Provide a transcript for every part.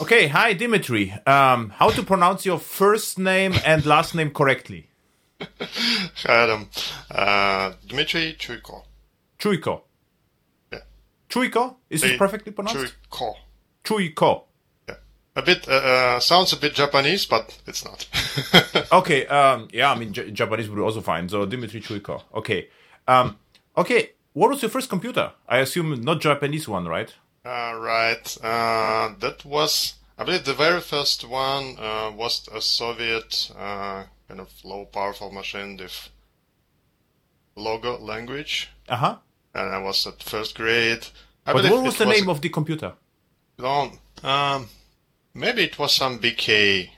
Okay, hi Dimitri. Um, how to pronounce your first name and last name correctly? Hi Adam. Uh, Dmitry Chuyko. Chuyko. Yeah. Chuyko? Is it perfectly pronounced? Chuyko. Chuyko. Yeah. A bit, uh, uh, sounds a bit Japanese, but it's not. Okay, um, yeah, I mean, J- Japanese would be also fine. So, Dimitri Chuyko. Okay. Um, okay, what was your first computer? I assume not Japanese one, right? Uh, right. Uh, that was, I believe the very first one, uh, was a Soviet, uh, kind of low powerful machine with logo language. Uh huh. And I was at first grade. I But what was the name of the computer? Long. Um, maybe it was some BK.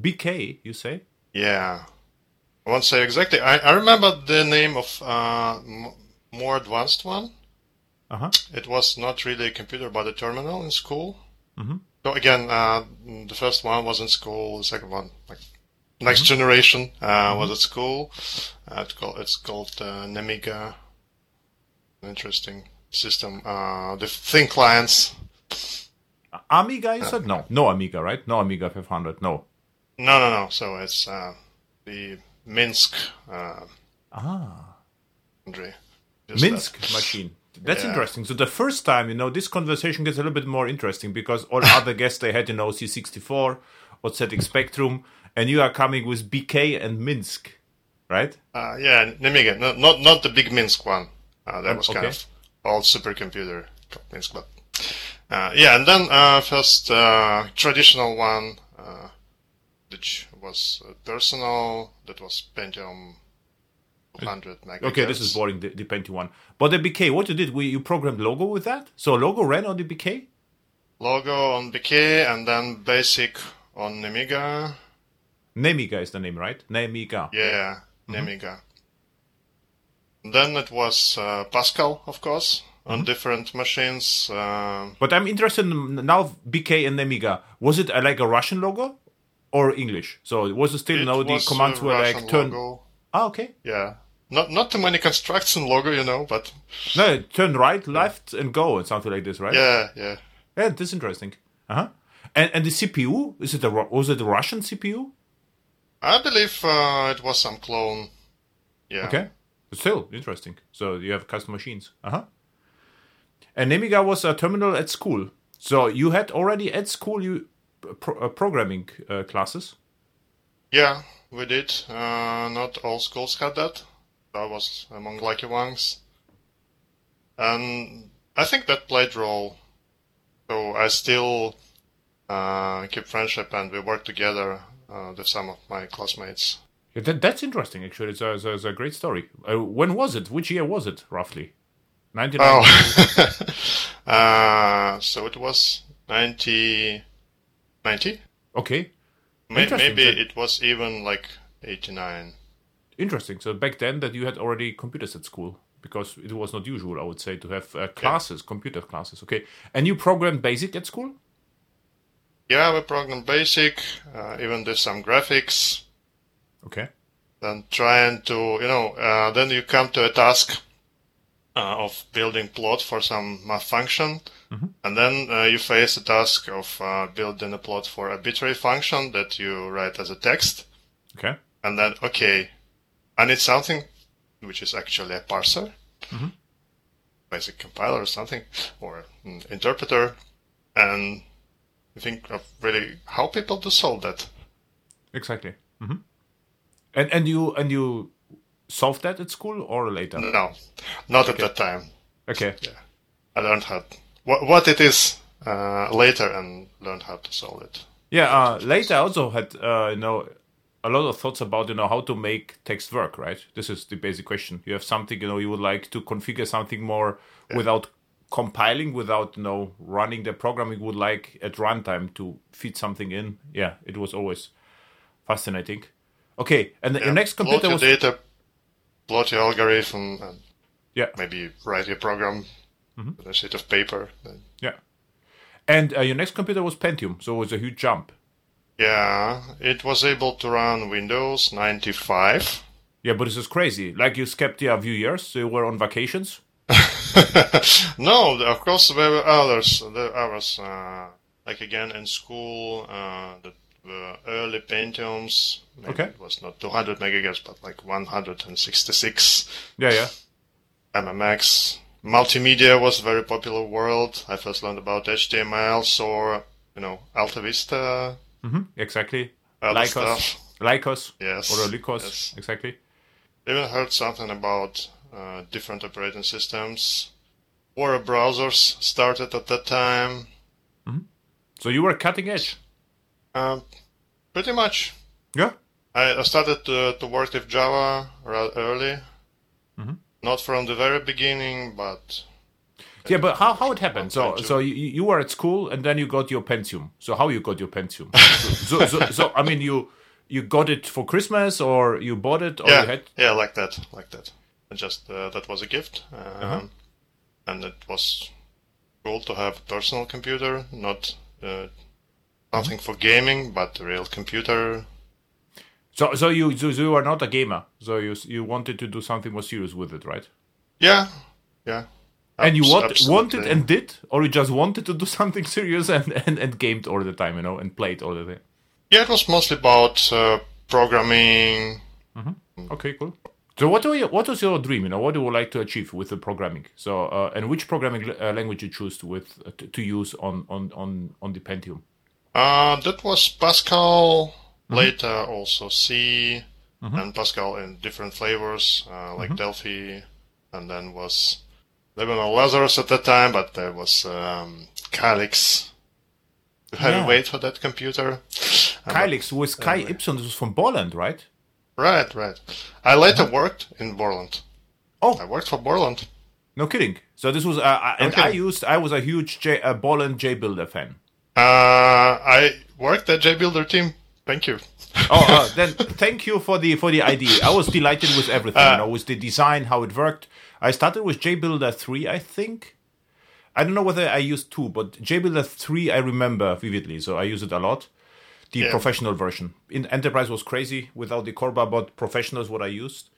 BK, you say? Yeah. I won't say exactly. I, I remember the name of uh, m- more advanced one. Uh huh. It was not really a computer, but a terminal in school. Mm-hmm. So again, uh, the first one was in school. The second one, like next generation, uh, was at school. Uh, it's called it's called uh, Nemiga. An interesting system. Uh, the thin clients. Amiga, you said? No. No Amiga, right? No Amiga 500. No. No, no, no. So it's uh, the Minsk. Uh, Ah. Andre. Just Minsk machine. That's Yeah. interesting. So the first time, you know, this conversation gets a little bit more interesting because all other guests they had, you know, C64 or ZX Spectrum, and you are coming with BK and Minsk, right? Uh, yeah, Nemiga. No, not not the big Minsk one. Uh, that was kind of old supercomputer Minsk, but uh, yeah. And then uh, first uh, traditional one, uh, which was uh, personal. That was Pentium 200 megahertz. Okay, this is boring, the, the Pentium one. But the BK, what you did, we, you programmed logo with that? So logo ran on the BK? Logo on BK and then basic on Nemiga. Nemiga is the name, right? Nemiga. Yeah, Mm-hmm. Nemiga. Then it was uh, Pascal, of course, Mm-hmm. on different machines. Uh, But I'm interested in now BK and Nemiga. Was it uh, like a Russian logo or English? So it was still, you it know, the commands were Russian like turn. Logo. Ah, okay. Yeah, not not too many construction logo, you know, but No, turn right, left, and go, and something like this, right? yeah, yeah. Yeah, that's interesting. Uh huh. And and the CPU is it a was it a Russian CPU? I believe uh, it was some clone. Yeah. Okay, but still interesting. So you have custom machines. Uh huh. And Nemiga was a terminal at school. So you had already at school you pro- uh, programming uh, classes. Yeah, we did. Uh, not all schools had that. I was among lucky ones. And I think that played role. So I still uh, keep friendship and we work together uh, with some of my classmates. Yeah, that, that's interesting. Actually, it's a, it's a, it's a great story. Uh, when was it? Which year was it roughly? Ninety nine. Oh, uh, so it was 90, 90? Okay. Maybe it was even like 89. interesting. So back then, that you had already computers at school because it was not usual, I would say, to have uh, classes, computer classes. Okay, and you programmed BASIC at school. Yeah, we programmed basic, uh, even did some graphics. Okay. Then trying to, you know, uh, then you come to a task uh, of building plot for some math function, and then uh, you face a task of uh, building a plot for a arbitrary function that you write as a text, Okay. and then okay, I need something which is actually a parser, basic compiler or something, or interpreter, and you think of really how people do solve that. Exactly. hmm And and you and you solved that at school or later? No, not at that time. Okay. I learned how what what it is uh, later and learned how to solve it. Yeah. Uh, later, I also had uh, you know a lot of thoughts about you know how to make text work. Right. This is the basic question. You have something you know you would like to configure something more without compiling, without you know running the program. You would like at runtime to feed something in. Yeah. It was always fascinating. Okay. And your next plot computer was data, plot your algorithm, and yeah. maybe write your program Mm-hmm. on a sheet of paper. Then- Yeah. And uh, your next computer was Pentium, so it was a huge jump. Yeah, it was able to run Windows 95. Yeah, but this is crazy. Like you skipped a few years, so you were on vacations. no, of course there were others. There I was uh, like again in school, uh, the uh, early Pentiums. Maybe Okay. It was not 200 megahertz, but like 166 Yeah, yeah. MMX. Multimedia was a very popular world. I first learned about HTML, so you know Alta Vista, hmm Exactly. Lycos. stuff. Lycos. Yes. Or Lycos. Yes. Exactly. Even heard something about uh, different operating systems. Or browsers started at that time. So you were cutting edge. Um, pretty much. Yeah. I started to, to work with Java rather early. Not from the very beginning, but Yeah, but how, how it happened? So so you, you were at school and then you got your Pentium. So how you got your Pentium? so, so, so I mean you you got it for Christmas or you bought it or yeah, you had yeah, like that, like that. And Just uh, that was a gift, um, Uh-huh. and it was cool to have a personal computer, not uh, something for gaming, but a real computer. So so you so, so you are not a gamer. So you you wanted to do something more serious with it, right? Yeah, yeah. And you want, wanted and did, or you just wanted to do something serious and, and, and gamed all the time, you know, and played all the time. Yeah, it was mostly about uh, programming. Okay, cool. So what do you, what was your dream? You know, what do you like to achieve with the programming? So uh, and which programming uh, language you choose with uh, to, to use on on on on the Pentium? Uh, that was Pascal. Later, also C and Pascal in different flavors, uh, like Delphi, and then was there were no Lazarus at that time, but there was um, Kylix. You had Yeah. to wait for that computer. Kylix with Kai Ipson. This was from Borland, right? Right, right. I later worked in Borland. Oh. I worked for Borland. No kidding. So this was uh, uh, and. I used I was a huge J, uh, Borland JBuilder fan. Uh, I worked at JBuilder team. Thank you. oh, uh, then thank you for the for the idea. I was delighted with everything, Uh, you know, with the design, how it worked. I started with JBuilder three, I think. I don't know whether I used two, but JBuilder three I remember vividly, so I use it a lot. The Yeah. professional version in Enterprise was crazy without the Corba, but professional is what I used,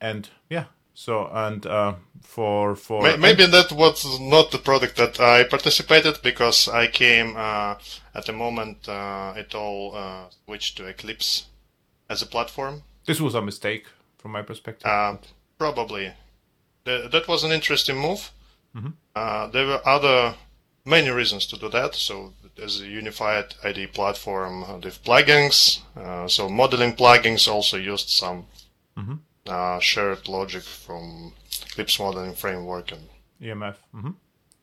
and yeah. So and uh, for for May- Maybe that was not the product that I participated because I came uh, at the moment uh, it all uh, switched to Eclipse as a platform. this was a mistake from my perspective. Uh, probably Th- that was an interesting move. Uh, there were other many reasons to do that. So as a unified ID platform uh, with plugins, uh, so modeling plugins also used some uh, shared logic from Eclipse modeling framework and EMF. Mm-hmm.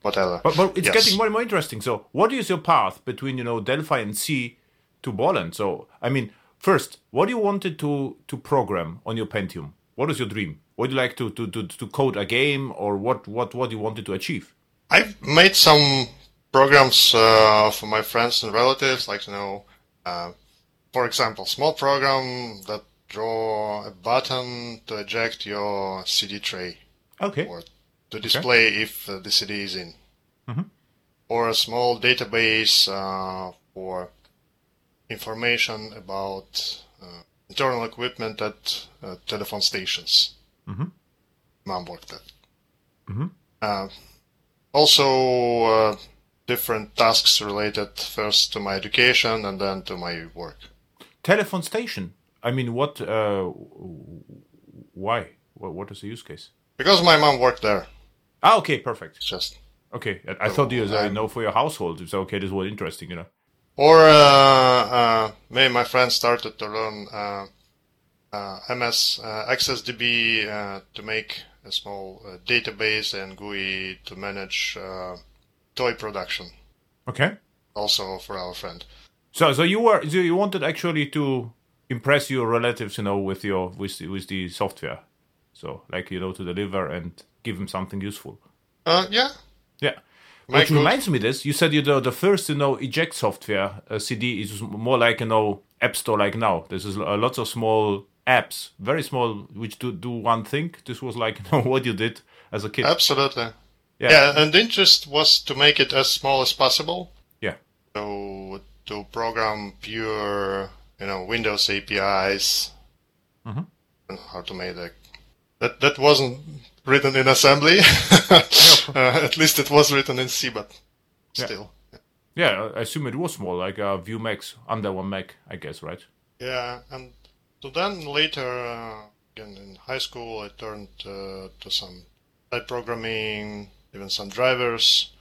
whatever. But, but it's Yes. getting more and more interesting. So, what is your path between you know Delphi and C to Borland? So, I mean, first, what do you wanted to to program on your Pentium? What is your dream? Would you like to to, to, to code a game, or what what what you wanted to achieve? I've made some programs uh, for my friends and relatives, like you know, uh, for example, small program that draw a button to eject your CD tray Okay. or to display if uh, the CD is in, or a small database uh, for information about uh, internal equipment at uh, telephone stations. Mom worked that. Uh, also, uh, different tasks related first to my education and then to my work. Telephone station. I mean, what? Uh, why? What, what is the use case? Because my mom worked there. Ah, okay, perfect. It's just Okay, I, I thought you. I I'm- know for your household. It's okay. This was interesting, you know. Or uh, uh, me and my friends started to learn uh, uh, MS uh, AccessDB uh, to make a small uh, database and GUI to manage uh, toy production. Okay. Also for our friend. So, so you were so you wanted actually to impress your relatives, you know, with your with the, with the software. So, like you know, to deliver and give them something useful. Uh, yeah, Yeah. Which reminds me, this you said you know the first you know eject software uh, CD is more like you know App Store like now. This is uh, lots of small apps, very small, which do do one thing. This was like you know what you did as a kid. absolutely. Yeah. Yeah, and the interest was to make it as small as possible. Yeah. So to program pure, you know, Windows APIs Mm-hmm. how to make that. That that wasn't written in assembly. uh, at least it was written in C, but still. Yeah, I assume it was more like a View Max, under one Mac, I guess, right? Yeah, and so then later, uh, again in high school, I turned uh, to some type programming, even some drivers.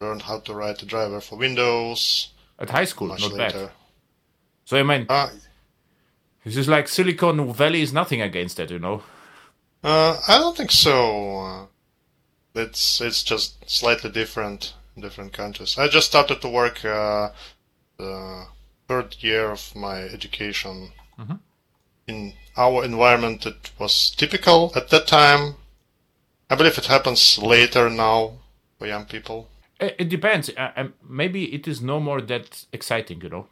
Learned how to write a driver for Windows. At high school, Much not later. bad. So I mean, Uh, this is like Silicon Valley is nothing against that, you know. uh, I don't think so. Uh, it's it's just slightly different different countries. I just started to work uh, the third year of my education. In our environment, it was typical at that time. I believe it happens later now for young people. It, it depends. Uh, um, maybe it is no more that exciting, you know.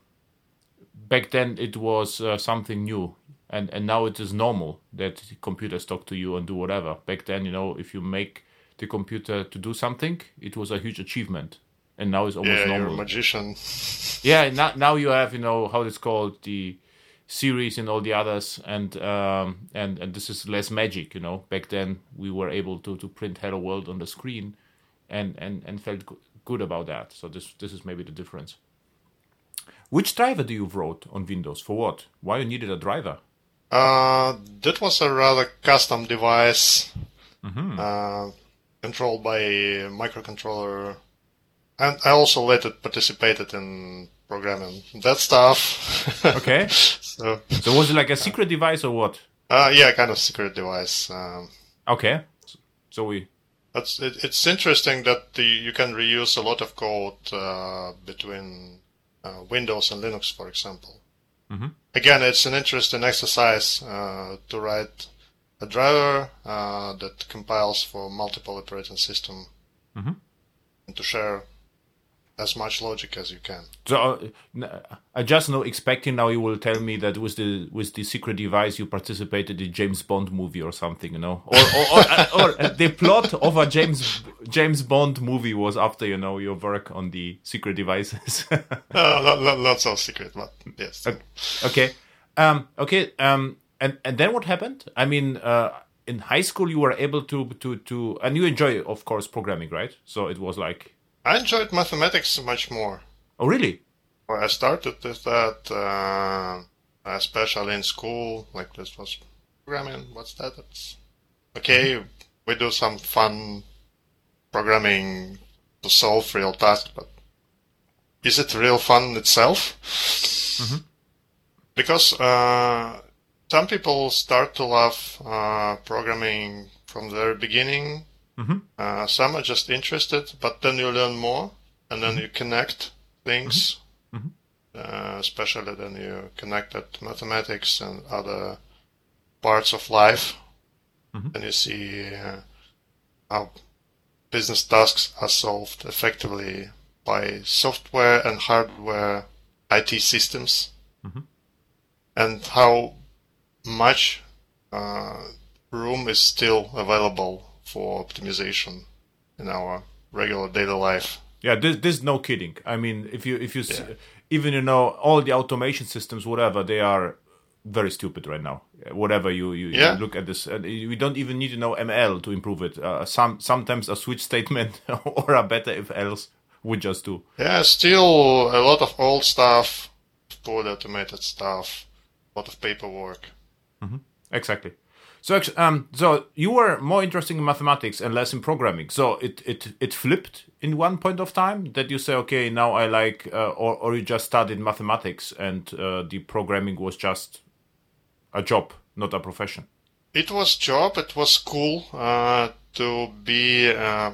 Back then, it was uh, something new, and and now it is normal that computers talk to you and do whatever. Back then, you know, if you make the computer to do something, it was a huge achievement, and now it's almost Yeah, you're a normal. magician. yeah now, now you have you know how it's called the series and all the others and um and and this is less magic you know back then we were able to to print hello world on the screen and and and felt good about that so this this is maybe the difference which driver do you wrote on windows for what? Why you needed a driver? Uh, that was a rather custom device, uh, controlled by a microcontroller, and I also later participated in programming. That stuff. okay. So, so was it like a secret device or what? uh, yeah, kind of secret device. Um, okay. So we That's it, it's interesting that the, you can reuse a lot of code uh, between uh, Windows and Linux, for example. Again, it's an interesting exercise uh, to write a driver uh, that compiles for multiple operating system and to share as much logic as you can. So uh, I just know expecting now you will tell me that with the with the secret device you participated in James Bond movie or something, you know, or or, or, or uh, the plot of a James James Bond movie was after you know your work on the secret devices. Uh, not, not, not so secret, but yes. okay, um, okay, um, and and then what happened? I mean, uh, in high school you were able to to to and you enjoy of course programming, right? So it was like, I enjoyed mathematics much more. oh really? Well, I started with that, uh, especially in school. Like this was programming. What's that? It's okay. We do some fun programming to solve real tasks, but is it real fun itself? Because uh, some people start to love uh, programming from the very beginning. Uh, some are just interested, but then you learn more, and then you connect things uh, especially then you connect that to mathematics and other parts of life, and you see uh, how business tasks are solved effectively by software and hardware IT systems, and how much uh, room is still available for optimization in our regular daily life. Yeah, this, this is no kidding. I mean, if you if you s even you know all the automation systems, whatever they are, very stupid right now. Whatever you you, you Yeah. look at this, uh, we don't even need to know ML to improve it. Uh, some sometimes a switch statement or a better if else would just do. Yeah, still a lot of old stuff, fully automated stuff, a lot of paperwork. Exactly. So um, so you were more interested in mathematics and less in programming. So it it it flipped in one point of time that you say, okay, now I like, uh, or or you just studied mathematics and uh, the programming was just a job, not a profession. It was job. It was cool uh, to be uh,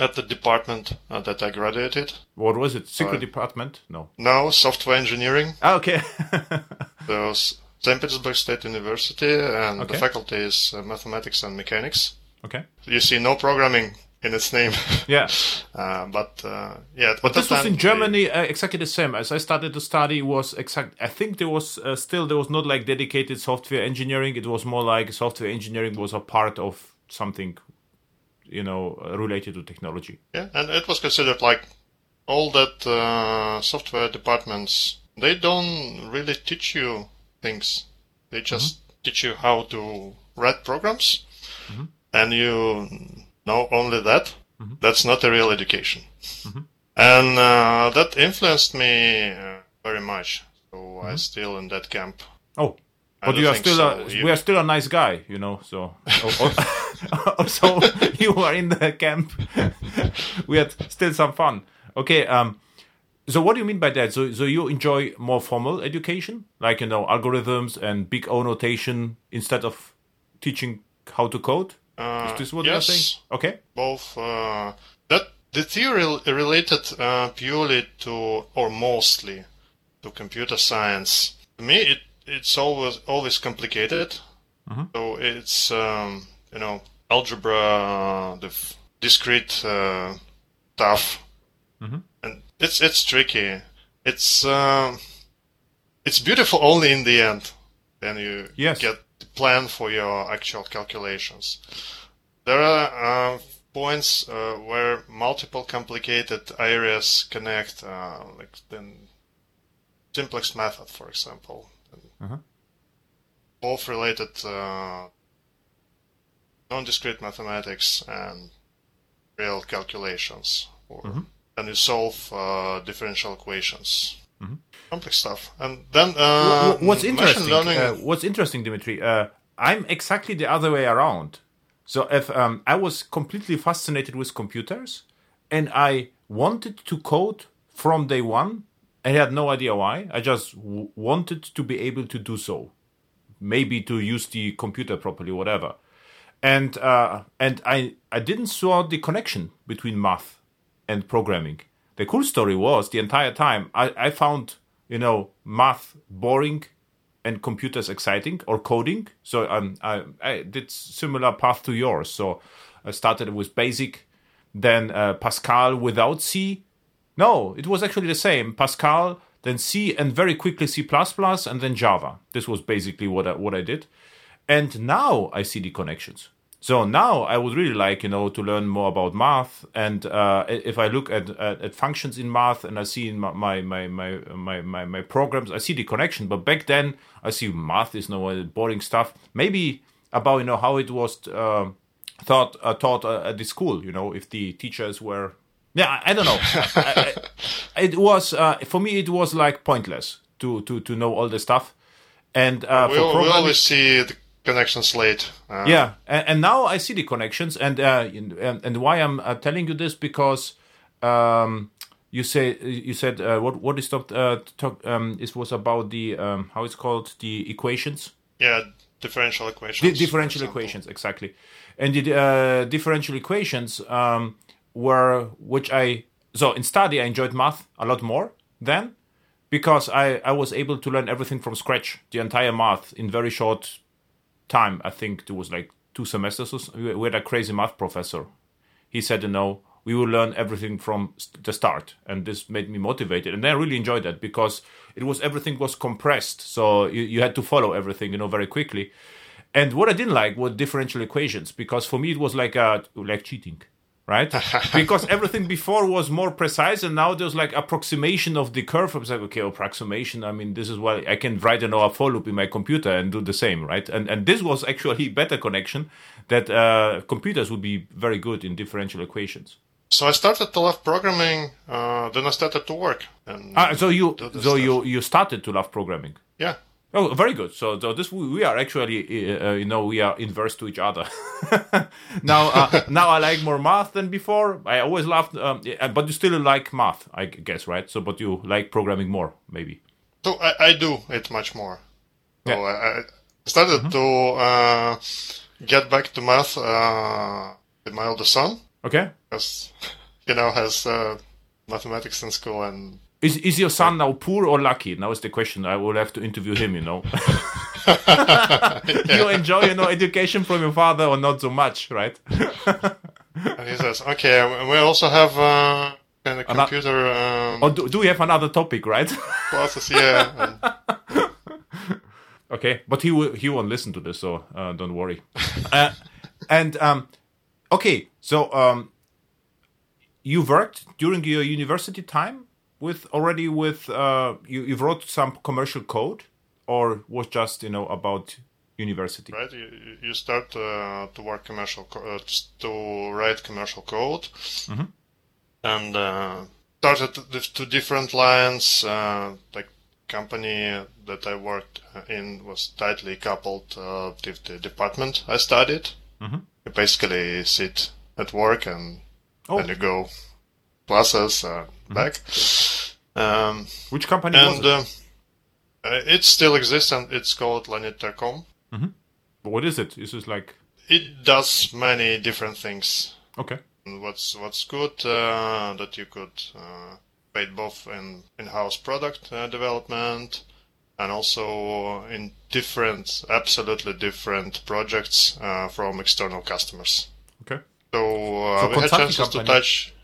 at the department uh, that I graduated. What was it? Secret Right. department? No. No, software engineering. Ah, okay. So St. Petersburg State University, and Okay. the faculty is uh, mathematics and mechanics. okay. You see no programming in its name. Yeah. uh, but uh, yeah, But this was in Germany uh, exactly the same. As I started to study, was exact. I think there was uh, still there was not like dedicated software engineering. It was more like software engineering was a part of something, you know, related to technology. Yeah, and it was considered like all that uh, software departments. They don't really teach you things. They just teach you how to write programs, and you know only that. That's not a real education. and uh, that influenced me uh, very much. So Mm-hmm. I'm still in that camp. Oh, but you are still so. a, You- we are still a nice guy, you know. So also you are in the camp. we had still some fun. Okay. Um. So what do you mean by that? So so you enjoy more formal education, like you know algorithms and big O notation instead of teaching how to code. Uh, Is this what yes, you're saying? Okay. both uh, that the theory related uh, purely to or mostly to computer science. To me, it it's always always complicated. So it's um, you know algebra, the f- discrete uh, stuff, and it's it's tricky. It's um, it's beautiful only in the end. Then you Yes. get the plan for your actual calculations. There are uh, points uh, where multiple complicated areas connect, uh, like the simplex method, for example. Uh-huh. Both related uh, non-discrete mathematics and real calculations. Or, Mm-hmm. And you solve uh, differential equations. Mm-hmm. Complex stuff. And then uh, what's interesting? learning- Uh, what's interesting, Dimitri? Uh, I'm exactly the other way around. So if um, I was completely fascinated with computers, and I wanted to code from day one, I had no idea why. I just w- wanted to be able to do so, maybe to use the computer properly, whatever. And uh, and I I didn't saw the connection between math and programming. The cool story was the entire time I, I found you know math boring and computers exciting or coding. So um, I, I did similar path to yours. So I started with basic, then uh, Pascal without C. No, it was actually the same. Pascal, then C, and very quickly C++, and then Java. This was basically what I, what I did. And now I see the connections. So now I would really like, you know, to learn more about math. And uh, if I look at, at at functions in math and I see in my my my my my, my, programs, I see the connection. But back then, I see math is no uh, boring stuff. Maybe about you know how it was uh, taught uh, taught uh, at the school. You know, if the teachers were yeah, I, I don't know. I, I, it was uh, for me. It was like pointless to to to know all the stuff. And uh, we, for al- we always see the connections late. Uh, yeah, and, and now I see the connections, and uh, and, and why I'm uh, telling you this because um, you say you said uh, what what is talked uh, talk um, it was about the um, how it's called the equations Yeah, differential equations. For differential equations exactly and the uh, differential equations um, were which i so in study i enjoyed math a lot more then because i i was able to learn everything from scratch the entire math in very short time i think it was like two semesters we had a crazy math professor. He said you know we will learn everything from the start. And this made me motivated. And i really enjoyed that because it was everything was compressed. So you, you had to follow everything you know very quickly. And what i didn't like were differential equations because for me it was like uh like cheating right because everything before was more precise and now there's like approximation of the curve i was like okay approximation i mean this is why i can write an or for loop in my computer and do the same right and and this was actually better connection that uh computers would be very good in differential equations So I started to love programming. Uh, then I started to work. And Ah, so you so stuff. you you started to love programming. yeah, Oh, very good. So, so this we are actually uh, you know we are inverse to each other. now uh, now I like more math than before. I always loved, um, but you still like math, I guess, right? So, but you like programming more, maybe. so I, I do it much more. So Yeah. I, I started to uh, get back to math uh, with my older son, Okay. because he now has uh, mathematics in school, and Is is your son now poor or lucky? Now is the question. I will have to interview him. You know. you enjoy you know education from your father or not so much, right? and he says, "Okay, we also have uh, kind of computer um, or do, do we have another topic, right? classes, yeah." And Okay, but he will he won't listen to this, so uh, don't worry. uh, and um, okay, so um, you worked during your university time with already with uh, you you wrote some commercial code, or was just you know about university? right? You, you- start uh, to work commercial, co- uh, to write commercial code, and uh, started with two different lines. Uh, like company that I worked in was tightly coupled uh, with the department I studied. Mm-hmm. You basically sit at work and Oh. then you go classes uh, back. Um, Which company and was uh, uh, it still exists and it's called Lanit-Tercom. it? What is it? Is this like It does many different things. okay? What's what's good uh, that you could uh, both in in-house product uh, development and also in different, absolutely different projects uh, from external customers. Okay. So, uh, So we had chances to touch,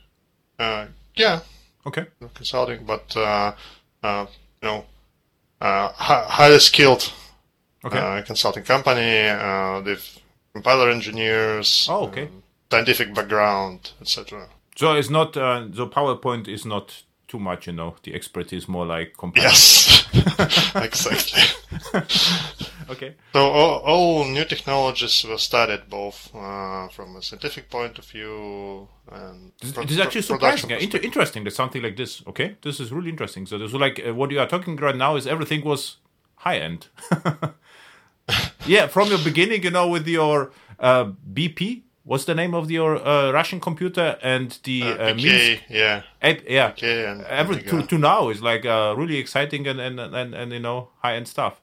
uh, yeah, Okay. consulting, but uh, uh, you know, uh, highly skilled Okay. uh, consulting company uh, with compiler engineers, Oh, okay. um, scientific background, etc. so it's not. Uh, so PowerPoint is not too much. You know, the expertise more like compiler. Yes, exactly. Okay. So all, all new technologies were studied both uh, from a scientific point of view and This, pro- this is actually surprising. Inter- interesting that something like this. Okay, this is really interesting. So this is like uh, what you are talking right now is everything was high end. yeah, from your beginning, you know, with your uh, BP. What's the name of your uh, Russian computer and the uh, Minsk? yeah, Ed- yeah, and every to, to now is like uh, really exciting and and, and and you know high end stuff.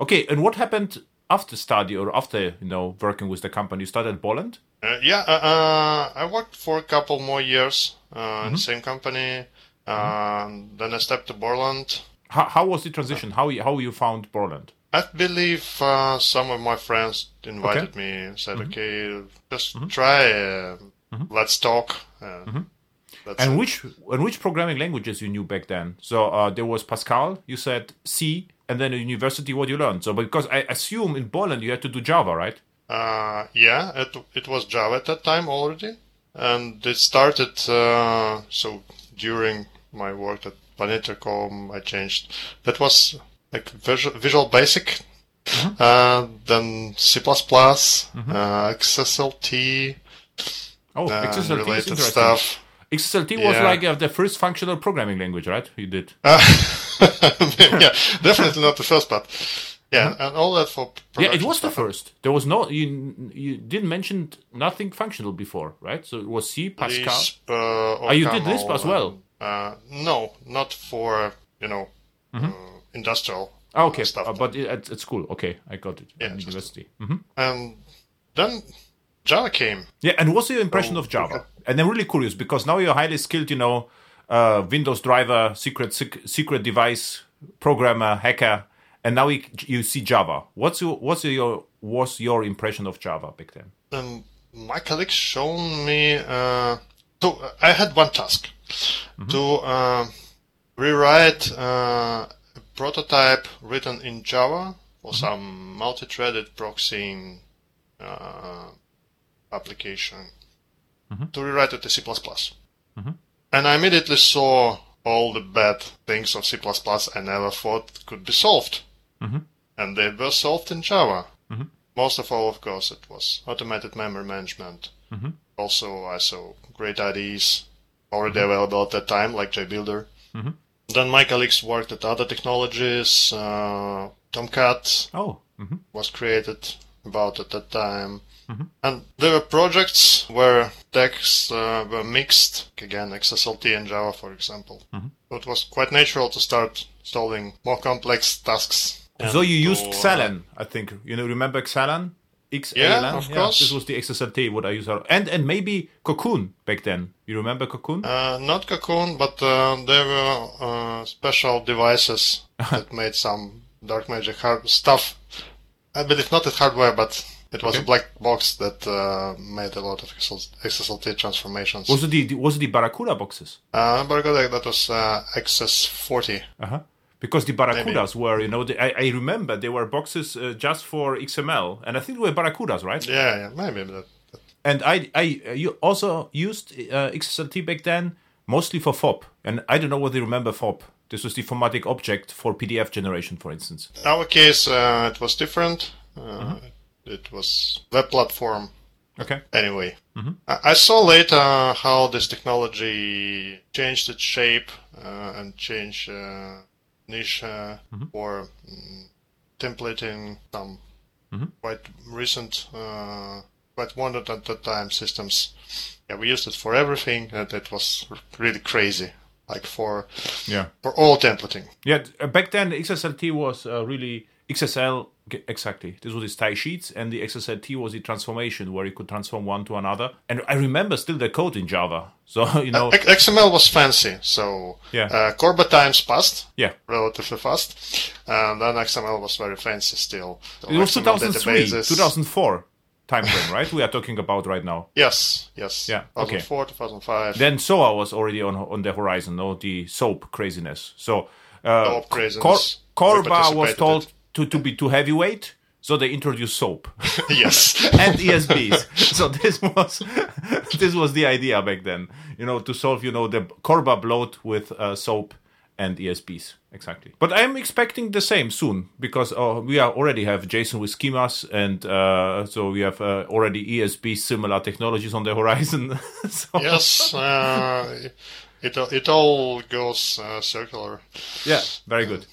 Okay, and what happened after study or after you know working with the company? You started Borland. Uh, yeah, uh, uh, I worked for a couple more years uh, Mm-hmm. in the same company. Um, then I stepped to Borland. How, how was the transition? How how you found Borland? I believe uh, some of my friends invited Okay. Mm-hmm. me and said, "Okay, just try. Uh, Let's talk." Uh, And it. which and which programming languages you knew back then? So uh, there was Pascal. You said C, and then at university, what you learned. So because I assume in Borland you had to do Java, right? Uh, yeah, it it was Java at that time already, and it started. Uh, so during my work at Lanit-Tercom, I changed. That was like Visual, Visual Basic, uh, then C++, uh, XSLT, Oh, XSLT is related interesting. stuff. XSLT was Yeah. like uh, the first functional programming language, right? You did. Uh, yeah, definitely not the first, but yeah, and all that for yeah, it was the first. There was no you. You didn't mention nothing functional before, right? So it was C, Pascal. Lisp, uh, Ah, you did Lisp as well? uh, no, not for you know uh, industrial okay, stuff. uh, but at, at school, okay, I got it. Yeah, university. hmm and then Java came. Yeah, and what's your impression Oh, of Java? okay. And I'm really curious because now you're highly skilled, you know, uh, Windows driver, secret sec- secret device programmer, hacker, and now you, you see Java. What's your what's your what's your impression of Java back then? My colleagues shown me. Uh, so I had one task to uh, rewrite uh, prototype written in Java for mm-hmm. some multi-threaded proxying uh, application mm-hmm. to rewrite it to C++. Mm-hmm. And I immediately saw all the bad things of C++ I never thought could be solved. And they were solved in Java. Most of all, of course, it was automated memory management. Also, I saw great IDEs already available at that time, like JBuilder. Then my colleagues worked at other technologies. Uh, Tomcat Oh, hmm was created about at that time. And there were projects where texts uh, were mixed, again, XSLT and Java, for example. So it was quite natural to start solving more complex tasks. so you used uh, Xalan, I think. You know, remember Xalan? Xalan? Yeah, of course. This was the XSLT what I used, and and maybe Cocoon back then. You remember Cocoon? Uh, not Cocoon, but uh, there were uh, special devices that made some dark magic hard stuff. I believe not at hardware, but it was Okay. a black box that uh, made a lot of XSLT transformations. was it the was it the Barracuda boxes? Uh, Barracuda, that was uh, XS40. Uh-huh. Because the Barracudas were, you know, the, I, I remember they were boxes uh, just for XML, and I think they were Barracudas, right? Yeah, yeah, maybe that. that- And I, I, you also used uh, XSLT back then mostly for FOP, and I don't know whether you remember FOP. This was the formatic object for PDF generation, for instance. In our case, uh, it was different. Uh, Mm-hmm. It was web platform Okay. Anyway, I, I saw later how this technology changed its shape uh, and changed uh, niche uh, for mm, templating some quite recent, uh, quite wanted at the time systems. Yeah, we used it for everything, and it was really crazy. Like for Yeah. for all templating. Yeah, back then XSLT was uh, really XSL exactly. This was the style sheets, and the XSLT was the transformation where you could transform one to another. And I remember still the code in Java. So you know, X- XML was fancy, so Yeah. uh, Corba times passed yeah, relatively fast, and then XML was very fancy still. So it was 2003, databases- 2004 time frame, right? We are talking about right now. Yes, yes. Yeah, okay. 2004, 2005. Then SOA was already on on the horizon, no, the SOAP craziness. So uh, SOAP craziness. Cor- Corba was told. To, to be too heavyweight, so they introduced SOAP. yes. and ESBs. so this was this was the idea back then. You know, to solve you know the Corba bloat with uh, soap and ESBs exactly. But I'm expecting the same soon because uh, we are already have JSON with schemas, and uh, so we have uh, already ESB similar technologies on the horizon. so, yes. Uh, it it all goes uh, circular. Yeah, very good.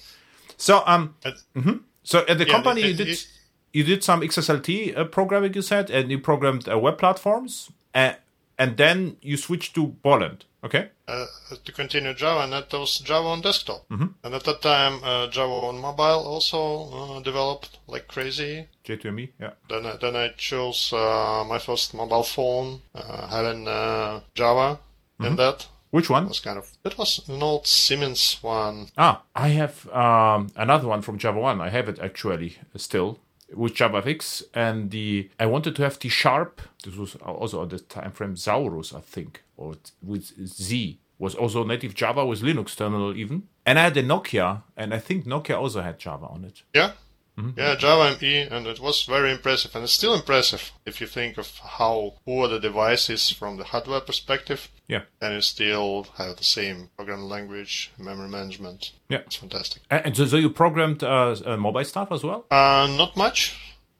So um, And- so at the Yeah, company you did it- you did some XSLT uh, programming, you said, and you programmed uh, web platforms, uh, and then you switched to Borland. Okay. uh, to continue Java, and that was Java on desktop. Mm-hmm. And at that time, uh, Java on mobile also uh, developed like crazy. J2ME, yeah. Then I, then I chose uh, my first mobile phone, uh, having uh, Java Mm-hmm. in that. Which one? It was kind of it was an old Siemens one. Ah, I have um, another one from Java 1. I have it actually still with Java JavaFX, and the I wanted to have the sharp. This was also at the time frame Zaurus, I think, or with Z was also native Java with Linux terminal even. And I had the Nokia, and I think Nokia also had Java on it. Yeah. Mm-hmm. Yeah, Java ME, and it was very impressive, and it's still impressive if you think of how poor the device is from the hardware perspective, Yeah, and you still have the same programming language, memory management. yeah. It's fantastic. And so, so you programmed uh, uh, mobile stuff as well? Uh, not much.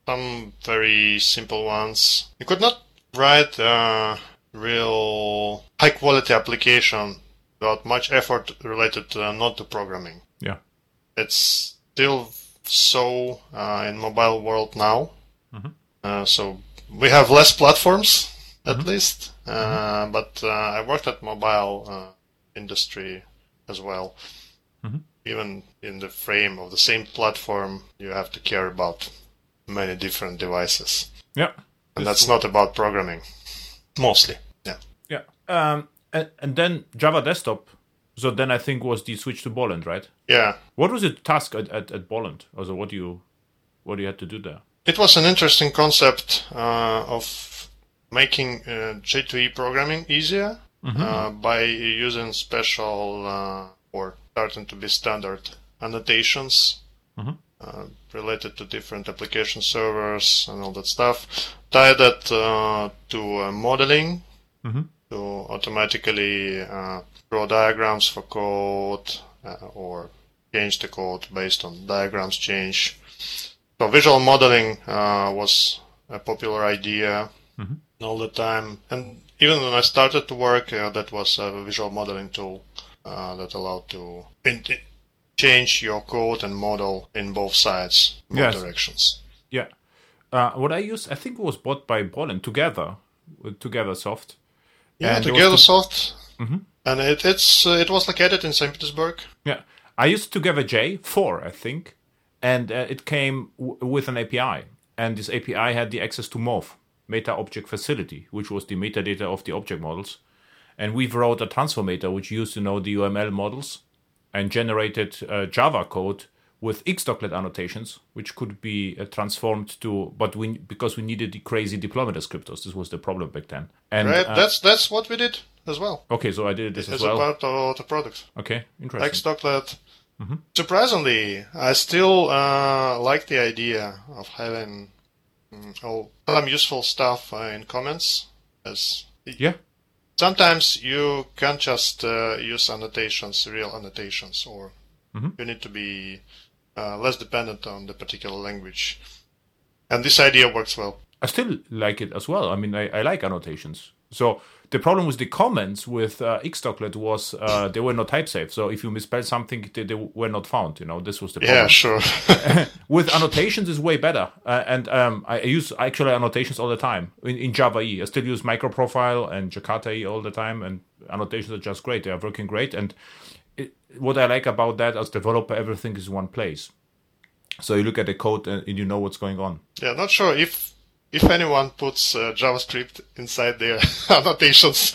Some very simple ones. You could not write a real high quality application without much effort related to, uh, not to programming. Yeah, It's still so uh, in mobile world now. Uh, so we have less platforms at least, uh, but uh, I worked at mobile uh, industry as well. Even in the frame of the same platform, you have to care about many different devices, yeah, and that's not about programming, mostly. Yeah. yeah. Um, and, and then Java Desktop. So then I think was the switch to Borland, right? Yeah. What was the task at, at, at Borland? Also, what do you what do you had to do there? It was an interesting concept uh, of making uh, J2E programming easier uh, by using special uh, or starting to be standard annotations uh, related to different application servers and all that stuff. Tie that uh, to uh, modeling. To automatically uh, draw diagrams for code uh, or change the code based on diagrams change. So visual modeling uh, was a popular idea all the time, and even when I started to work, uh, that was a visual modeling tool uh, that allowed to change your code and model in both sides, both Yes. directions. Yeah. Uh, what I used, I think, it was bought by Borland together Together Soft. Yeah, And together the- soft, and it it's uh, it was located in Saint Petersburg. Yeah, I used Together J four, I think, and uh, it came w- with an API, and this API had the access to MOF Meta Object Facility, which was the metadata of the object models, and we wrote a transformator which used to know the UML models and generated uh, Java code with xdoclet annotations, which could be uh, transformed to, but we because we needed the crazy deployment descriptors. This was the problem back then. And Right, uh, that's that's what we did as well okay, so I did this as as well. a part of the product. okay, interesting. Xdoclet. Surprisingly, I still uh, like the idea of having all some useful stuff uh, in comments. As yeah, sometimes you can't just uh, use annotations, real annotations, or you need to be uh, less dependent on the particular language. And this idea works well. I still like it as well. I mean, I, I like annotations. So the problem with the comments with uh, Xdoclet was uh, they were not type safe. So if you misspell something, they, they, were not found. You know, this was the problem. Yeah, sure. with annotations is way better. Uh, and um, I use actually annotations all the time in, in Java E. I still use microprofile and Jakarta E all the time, and annotations are just great. They are working great. And it, what I like about that as developer, everything is one place. So you look at the code and you know what's going on. Yeah, not sure if if anyone puts uh, JavaScript inside their annotations.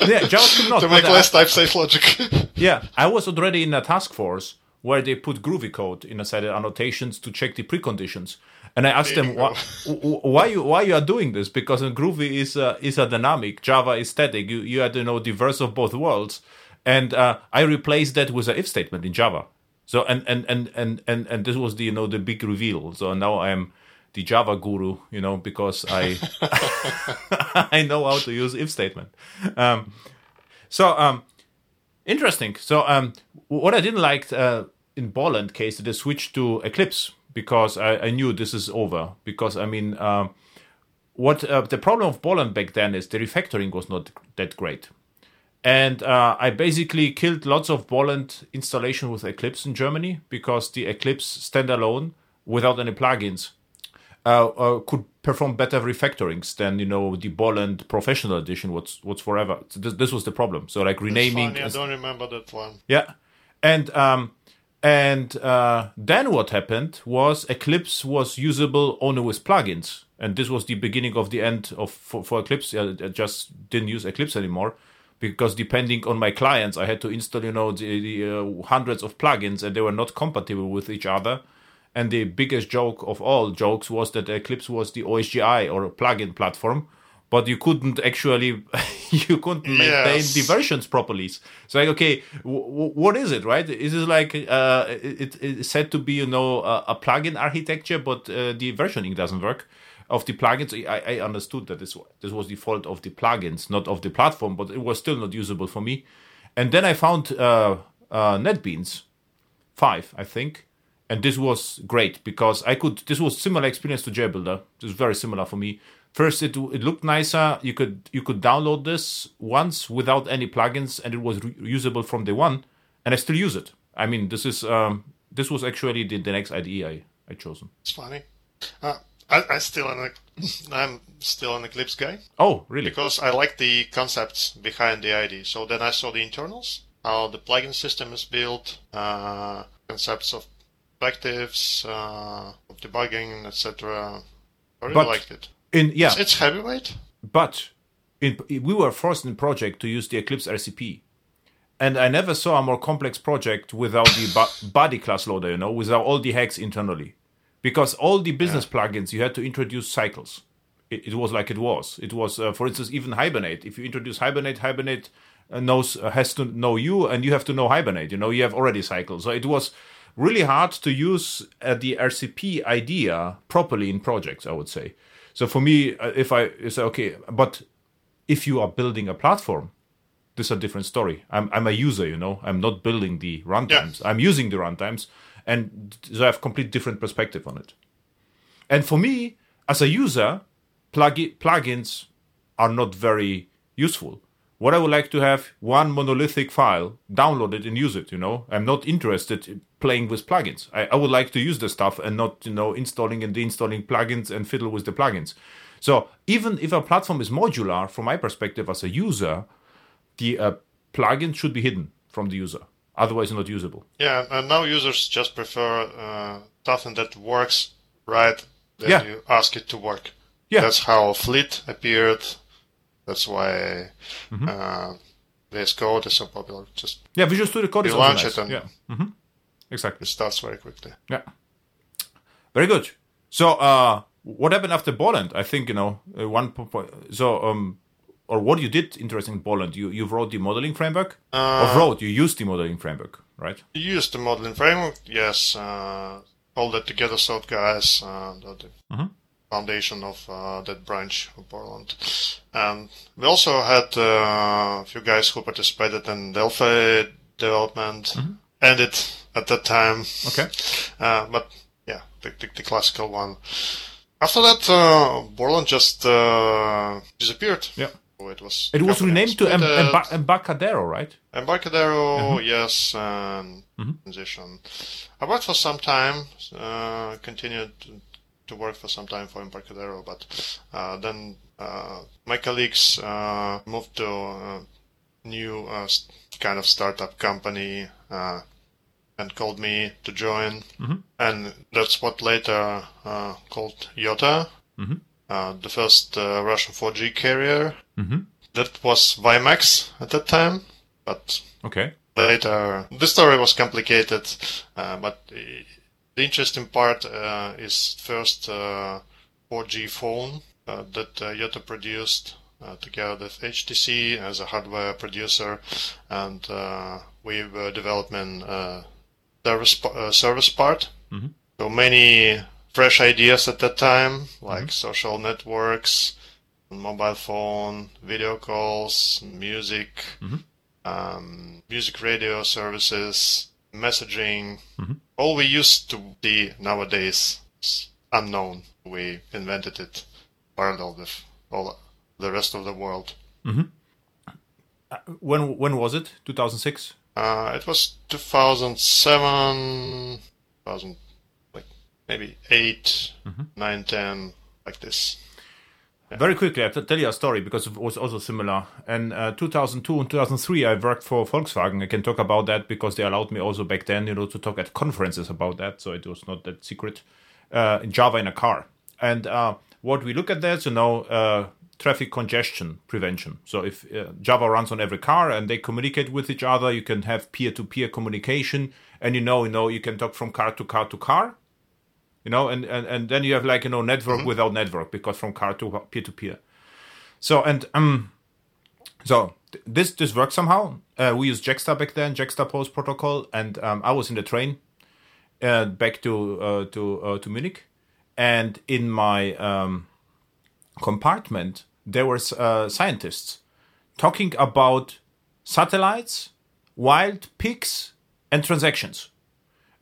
yeah, JavaScript not to make less type safe logic. yeah, I was already in a task force where they put Groovy code inside the annotations to check the preconditions. And I asked them why, why you why you are doing this because Groovy is a, is a dynamic, Java is static. You you had you know diverse of both worlds, and uh, I replaced that with an if statement in Java. So and and and and and and this was the you know the big reveal. So now I'm the Java guru, you know, because I I know how to use if statement. Um, so um, interesting. So um, what I didn't like uh, in Borland case, they switched to Eclipse because I, I knew this is over. Because I mean, uh, what uh, the problem of Borland back then is the refactoring was not that great. And uh, I basically killed lots of Borland installation with Eclipse in Germany because the Eclipse standalone without any plugins uh, uh, could perform better refactorings than you know the Borland Professional Edition. What's what's forever. So this, this was the problem. So like renaming. I don't remember that one. Yeah, and um, and uh, then what happened was Eclipse was usable only with plugins, and this was the beginning of the end of for, for Eclipse. I just didn't use Eclipse anymore because depending on my clients, I had to install you know the, the uh, hundreds of plugins, and they were not compatible with each other and the biggest joke of all jokes was that Eclipse was the OSGI or plugin platform, but you couldn't actually you couldn't maintain yes. the versions properly. So like, okay, w- what is it, right? Is it like uh, it, it's said to be you know a, a plugin architecture, but uh, the versioning doesn't work of the plugins? I, I understood that this this was the fault of the plugins, not of the platform, but it was still not usable for me. And then I found uh, uh NetBeans five, I think and this was great because I could. This was similar experience to JBuilder. It was very similar for me. First, it it looked nicer. You could you could download this once without any plugins, and it was re- usable from day one. And I still use it. I mean, this is um, this was actually the, the next IDE I I chosen. It's funny. Uh, I, I still an I'm still an Eclipse guy. Oh, really? Because I like the concepts behind the IDE. So then I saw the internals, how the plugin system is built, uh, concepts of perspectives, uh, debugging, etc. I really but liked it. In yeah, it's, it's heavyweight. But in, we were forced in project to use the Eclipse RCP, and I never saw a more complex project without the buddy class loader. You know, without all the hacks internally, because all the business yeah. plugins you had to introduce cycles. It, it was like it was. It was, uh, for instance, even Hibernate. If you introduce Hibernate, Hibernate uh, knows uh, has to know you, and you have to know Hibernate. You know, you have already cycles. So it was really hard to use uh, the RCP idea properly in projects, I would say. So for me, uh, if I say, okay, but if you are building a platform, this is a different story. I'm, I'm a user, you know, I'm not building the runtimes. Yeah. I'm using the runtimes. And so I have complete different perspective on it. And for me, as a user, plug- plugins are not very useful what I would like to have one monolithic file, download it and use it. You know, I'm not interested in playing with plugins. I, I would like to use the stuff and not you know installing and deinstalling plugins and fiddle with the plugins. So even if a platform is modular, from my perspective as a user, the uh, plugin should be hidden from the user. Otherwise, not usable. Yeah, and now users just prefer uh, something that works right. Then yeah. you ask it to work. Yeah. That's how Fleet appeared that's why mm-hmm. uh, VS Code is so popular. Just yeah, Visual Studio Code you is launch nice. it and yeah, mm-hmm. exactly. It starts very quickly. Yeah, very good. So, uh, what happened after Borland? I think you know uh, one. point. So, um, or what you did interesting in Borland? You you wrote the modeling framework. Uh, or wrote you used the modeling framework, right? You used the modeling framework. Yes. Uh, all that together, South guys. Uh, the, mm-hmm foundation of uh, that branch of Borland. And we also had uh, a few guys who participated in Delphi development, mm-hmm. ended at that time. Okay. Uh, but yeah, the, the, the, classical one. After that, uh, Borland just uh, disappeared. Yeah. So it was. It was renamed to em-. Emba- Embarcadero, right? Embarcadero, yes, and transition. I worked for some time, uh, continued to, work for some time for Embarcadero, but uh, then uh, my colleagues uh, moved to a new uh, kind of startup company uh, and called me to join, and that's what later uh, called Yota, uh, the first uh, Russian 4G carrier. That was WiMAX at that time, but Okay. later the story was complicated. Uh, but the, interesting part uh, is first uh, 4G phone uh, that uh, Yota produced uh, together with HTC as a hardware producer, and uh, we were developing uh, service uh, service part. So many fresh ideas at that time, like social networks, mobile phone, video calls, music, um, music radio services, messaging. Mm-hmm. All we used to see nowadays is unknown. We invented it parallel with all the rest of the world. Mm-hmm. Uh, when when was it? 2006. Uh, it was 2007, 2000, like maybe 8, mm-hmm. 9, 10, like this. Very quickly, I'll tell you a story because it was also similar. In uh, 2002 and 2003, I worked for Volkswagen. I can talk about that because they allowed me also back then, you know, to talk at conferences about that. So it was not that secret. Uh, Java in a car. And uh, what we look at that, you know, uh, traffic congestion prevention. So if uh, Java runs on every car and they communicate with each other, you can have peer-to-peer communication, and you know, you know, you can talk from car to car to car you know and, and and then you have like you know network without network because from car to peer to peer so and um so th- this this works somehow. Uh, we used JXTA back then JXTA Post protocol and um, I was in the train uh, back to uh, to uh, to Munich. And in my um, compartment there were uh, scientists talking about satellites wild pigs and transactions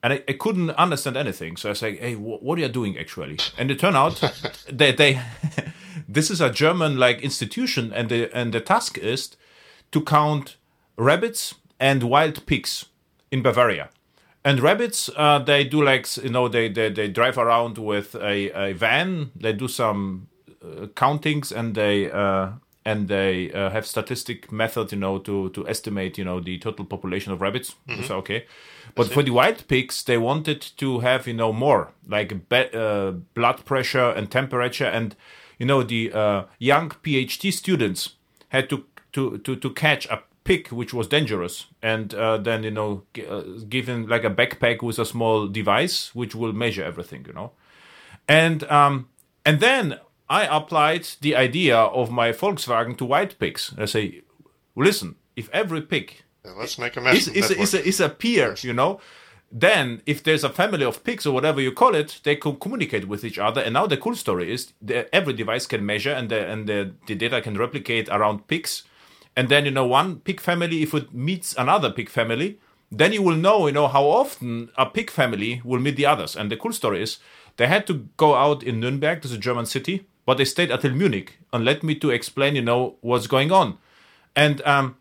and I, I couldn't understand anything. So I say, "Hey, wh- what are you doing actually?" And it turned out they they this is a German like institution, and the and the task is to count rabbits and wild pigs in Bavaria. And rabbits, uh, they do like you know they they, they drive around with a, a van. They do some uh, countings and they uh, and they uh, have statistic method you know to to estimate you know the total population of rabbits. So okay, but for the wild pigs, they wanted to have you know more like be- uh, blood pressure and temperature, and you know the uh, young PhD students had to to to to catch a pig which was dangerous. And uh, then you know g- uh, given like a backpack with a small device which will measure everything you know. And um and then i applied the idea of my volkswagen to white pigs i say listen if every pig Yeah, let's make a is, mesh is, a, is, a, is a peer, you know, then if there's a family of pigs or whatever you call it, they can communicate with each other. And now the cool story is that every device can measure and the, and the, the data can replicate around pigs. And then, you know, one pig family, if it meets another pig family, then you will know, you know, how often a pig family will meet the others. And the cool story is they had to go out in Nuremberg, this is a German city, but they stayed until Munich and let me to explain, you know, what's going on. And, um,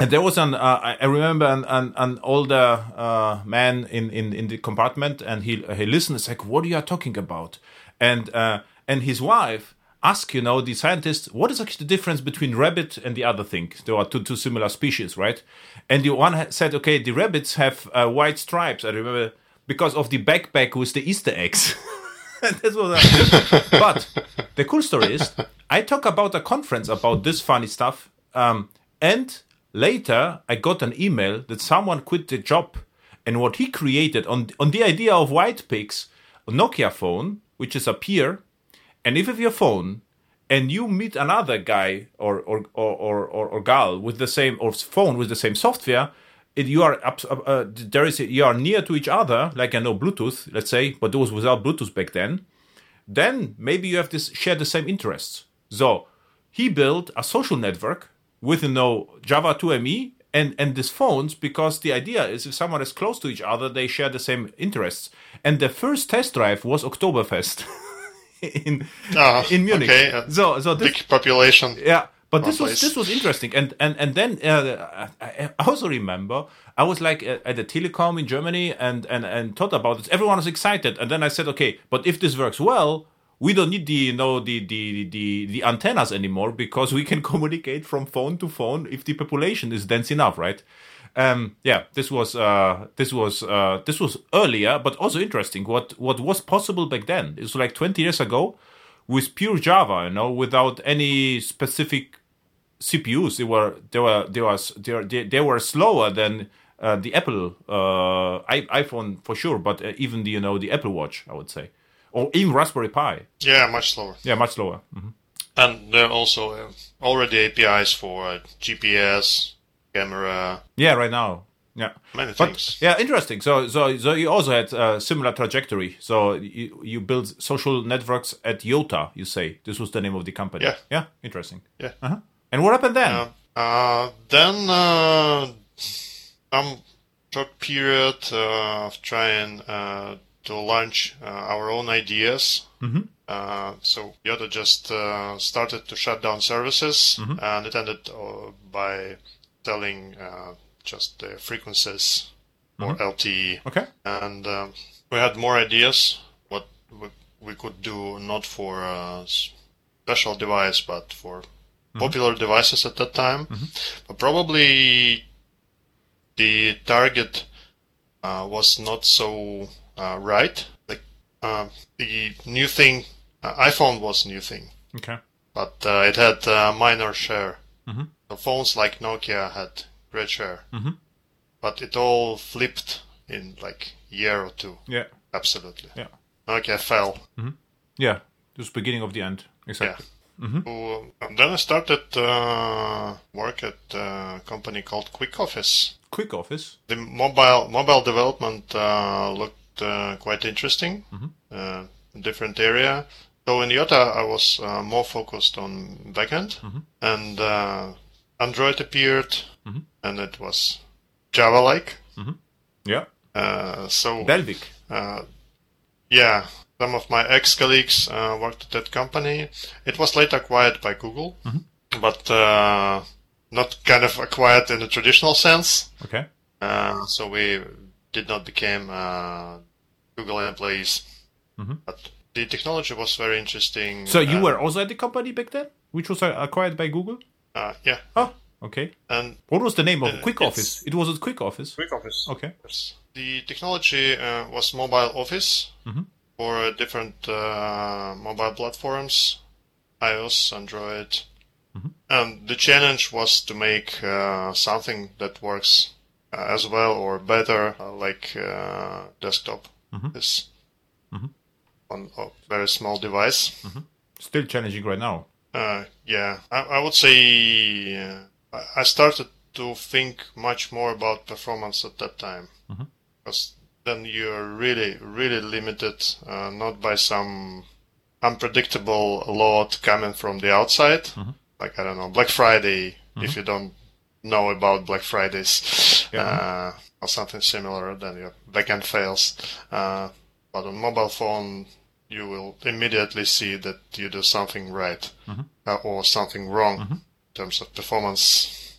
and there was an uh, I- remember an, an, an older uh, man in, in, in the compartment, and he he listened. It's like, what are you talking about? And uh, and his wife asked, you know, the scientist, what is actually the difference between rabbit and the other thing? There are two two similar species, right? And the one said, okay, the rabbits have uh, white stripes. I remember because of the backpack with the Easter eggs. This was a- but the cool story is, I talk about a conference about this funny stuff, um, and later I got an email that someone quit the job, and what he created on on the idea of white pigs, Nokia phone, which is a peer, and if you your phone and you meet another guy or or or or, or, or gal with the same or phone with the same software, it, you are up, uh, uh, there is you are near to each other, like I know Bluetooth, let's say, but it was without Bluetooth back then. Then maybe you have this share the same interests. So he built a social network with you know Java 2ME and and these phones because the idea is if someone is close to each other, they share the same interests. And the first test drive was Oktoberfest. in Ah, in Munich. okay, uh, so so this, Big population. yeah, but this was this was interesting, and and and then uh, I I also remember I was like at, the telecom in Germany and and and thought about this. Everyone was excited, and then I said, okay, but if this works well, we don't need the you know the the the the antennas anymore because we can communicate from phone to phone if the population is dense enough, right? Um, yeah, this was uh, this was uh, this was earlier, but also interesting. What what was possible back then? It's like twenty years ago with pure Java, you know, without any specific CPUs. They were they were they was they were, they, they were slower than uh, the Apple uh, iPhone for sure, but uh, even the you know the Apple Watch, I would say, or even Raspberry Pi. Yeah, much slower. Yeah, much slower. Mhm. And there are also uh, already APIs for uh, GPS, camera, Yeah, right now. Yeah. many But things. yeah, interesting. So, so, so you also had a similar trajectory. So you, you built social networks at Yota. You say this was the name of the company. Yeah. Yeah. Interesting. Yeah. Uh-huh. And what happened then? Uh, uh, then uh, some short period uh, of trying uh, to launch uh, our own ideas. Mhm. Uh, so Yota just uh, started to shut down services, and it ended uh, by selling uh, just the frequencies or LTE okay. and um, we had more ideas what we, we could do not for a special device but for popular devices at that time but probably the target uh, was not so uh, right like uh, the new thing uh, iphone was new thing Okay. but uh, it had a minor share. Mhm. So phones like Nokia had great share, Mhm. but it all flipped in like year or two. Yeah. Absolutely, Yeah. Nokia fell. Yeah. This was beginning of the end. Exactly. So, and then I started uh, work at a company called QuickOffice. Quick Office. The mobile mobile development uh, looked uh, quite interesting. Uh, different area. So in Yota, I was uh, more focused on backend, and uh, Android appeared, and it was Java-like. Yeah. Uh, so Dalvik. uh, yeah, some of my ex-colleagues uh, worked at that company. It was later acquired by Google, but uh, not kind of acquired in the traditional sense. Okay. Uh, so we did not become uh, Google employees. But the technology was very interesting. So you uh, were also at the company back then, which was uh, acquired by Google. uh, yeah, Oh. Okay. and What was the name of Uh, QuickOffice? It was a QuickOffice. Quick Office. Okay. The technology uh, was mobile office for uh, different uh, mobile platforms, iOS, Android. And the challenge was to make uh, something that works uh, as well or better, uh, like uh, desktop is on a very small device. Still challenging right now. Uh, yeah, I, I would say uh, I- I started to think much more about performance at that time. Because then you're really, really limited, uh, not by some unpredictable load coming from the outside. Like, I don't know, Black Friday, if you don't know about Black Fridays, uh, or something similar, then your backend fails. Uh, but on mobile phone, you will immediately see that you do something right uh, or something wrong in terms of performance.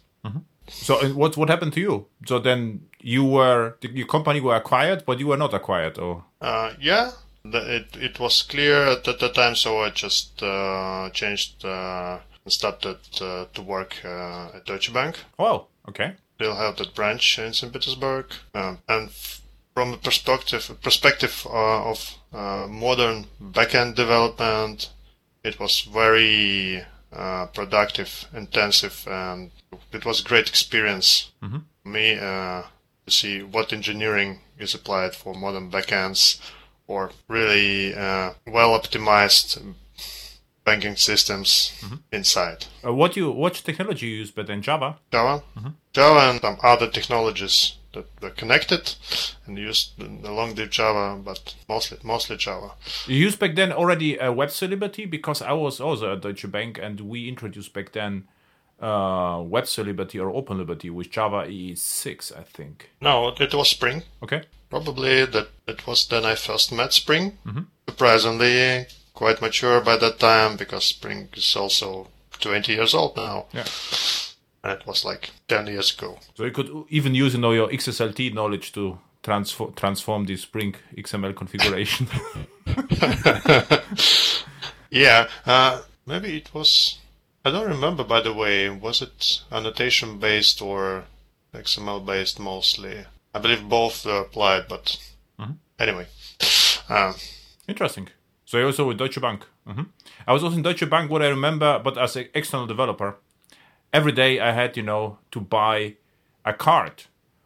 So what what happened to you? So then you were the, your company were acquired, but you were not acquired, or Uh, yeah, the, it it was clear at, at the time, so I just uh, changed uh, and started uh, to work uh, at Deutsche Bank. oh, okay, They'll have that branch in St. Petersburg, um, and f- from the perspective perspective uh, of uh, modern backend development, it was very uh, productive, intensive, and it was a great experience for me uh, to see what engineering is applied for modern backends or really uh, well optimized banking systems inside. uh, what you what technology you use? But then Java. Java, Java, and some other technologies that were connected and used along the Java, but mostly mostly Java. You used back then already uh, Web Celebrity because I was also at Deutsche Bank and we introduced back then uh, Web Celebrity or Open Liberty with Java EE six, I think. No, it was Spring. Okay. Probably that it was then I first met Spring. Surprisingly quite mature by that time because Spring is also 20 years old now. Yeah. And it was like 10 years ago. So you could even use, you know, your XSLT knowledge to transform transform the Spring XML configuration. yeah, uh, maybe it was. I don't remember, by the way. Was it annotation based or XML based mostly? I believe both were applied, but Mm-hmm. anyway. Um, Interesting. So you also with Deutsche Bank. hmm I was also in Deutsche Bank. What I remember, but as an external developer, every day I had, you know, to buy a card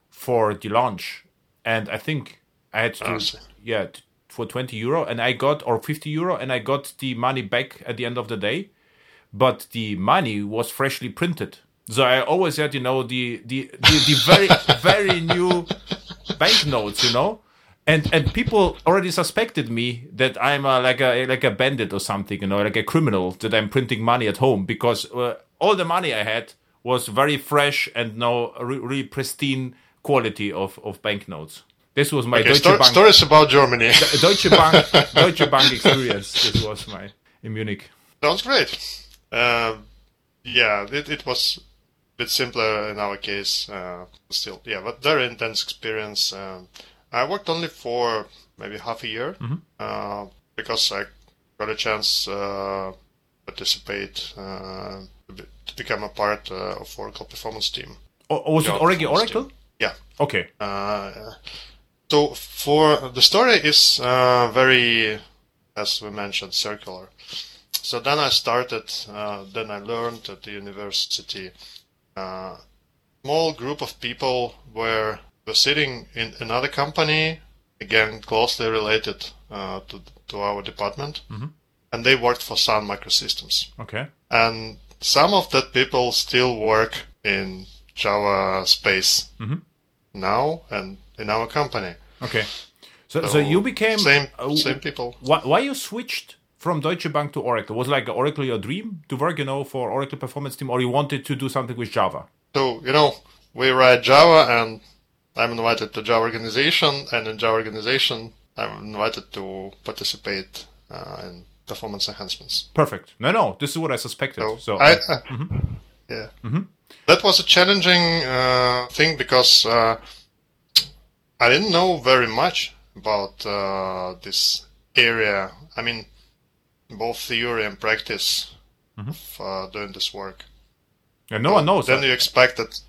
for the launch, and I think I had to, yeah, for twenty euro, and I got or fifty euro, and I got the money back at the end of the day, but the money was freshly printed. So I always had, you know, the the the, the very very new banknotes, you know, and and people already suspected me that I'm a, like a like a bandit or something, you know, like a criminal that I'm printing money at home because uh, all the money I had was very fresh and no re- really pristine quality of of banknotes. This was my okay, Deutsche sto- Bank stories about Germany. Deutsche Bank Deutsche Bank experience. This was my in Munich. Sounds great. Um, yeah, it, it was a bit simpler in our case. Uh, still, yeah, but very intense experience. Um, I worked only for maybe half a year uh, because I got a chance uh, participate uh, to, become a part uh, of Oracle Performance Team. Or, or was Yeah, it already Oracle? team. Yeah. Okay. Uh, so for the story is uh, very, as we mentioned, circular. So then I started. Uh, then I learned at the university. Uh, small group of people were were sitting in another company, again closely related uh, to to our department, and they worked for Sun Microsystems. Okay. And some of that people still work in Java space now and in our company. Okay. So, so, you became same same people. Why, why you switched from Deutsche Bank to Oracle? Was like Oracle your dream to work, you know, for Oracle Performance Team, or you wanted to do something with Java? So you know we write Java, and I'm invited to Java organization, and in Java organization I'm invited to participate uh, in performance enhancements. Perfect. No, no, this is what I suspected. So, So, I, uh, yeah, that was a challenging uh, thing because uh, I didn't know very much about uh, this area. I mean, both theory and practice of uh, doing this work. and no one knows. Then uh, you expect that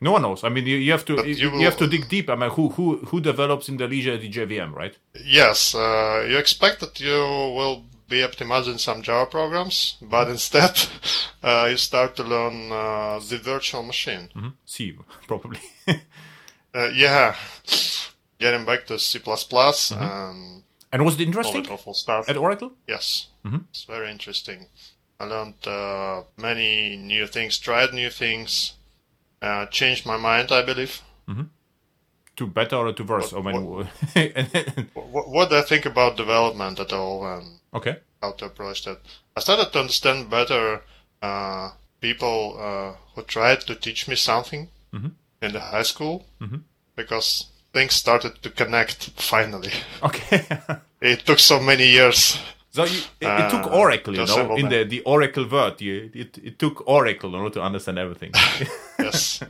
no one knows. I mean, you, you have to But you, you you have to dig deep. I mean, who who who develops in the Leisure the JVM, right? yes, uh, you expect that you will be optimizing some Java programs, but instead uh, you start to learn uh, the virtual machine. C probably. Uh, yeah, getting back to C++ and and was it interesting awful stuff. at Oracle? Yes, it's very interesting. I learned uh, many new things, tried new things, uh, changed my mind, I believe. To better or to worse? What- I mean, What, what do I think about development at all and okay. how to approach that? I started to understand better uh, people uh, who tried to teach me something in the high school because things started to connect finally. Okay. it took so many years. So you, it, it took Uh, Oracle, you know, in the, the Oracle word. You, it, it took Oracle in order to understand everything. Yes.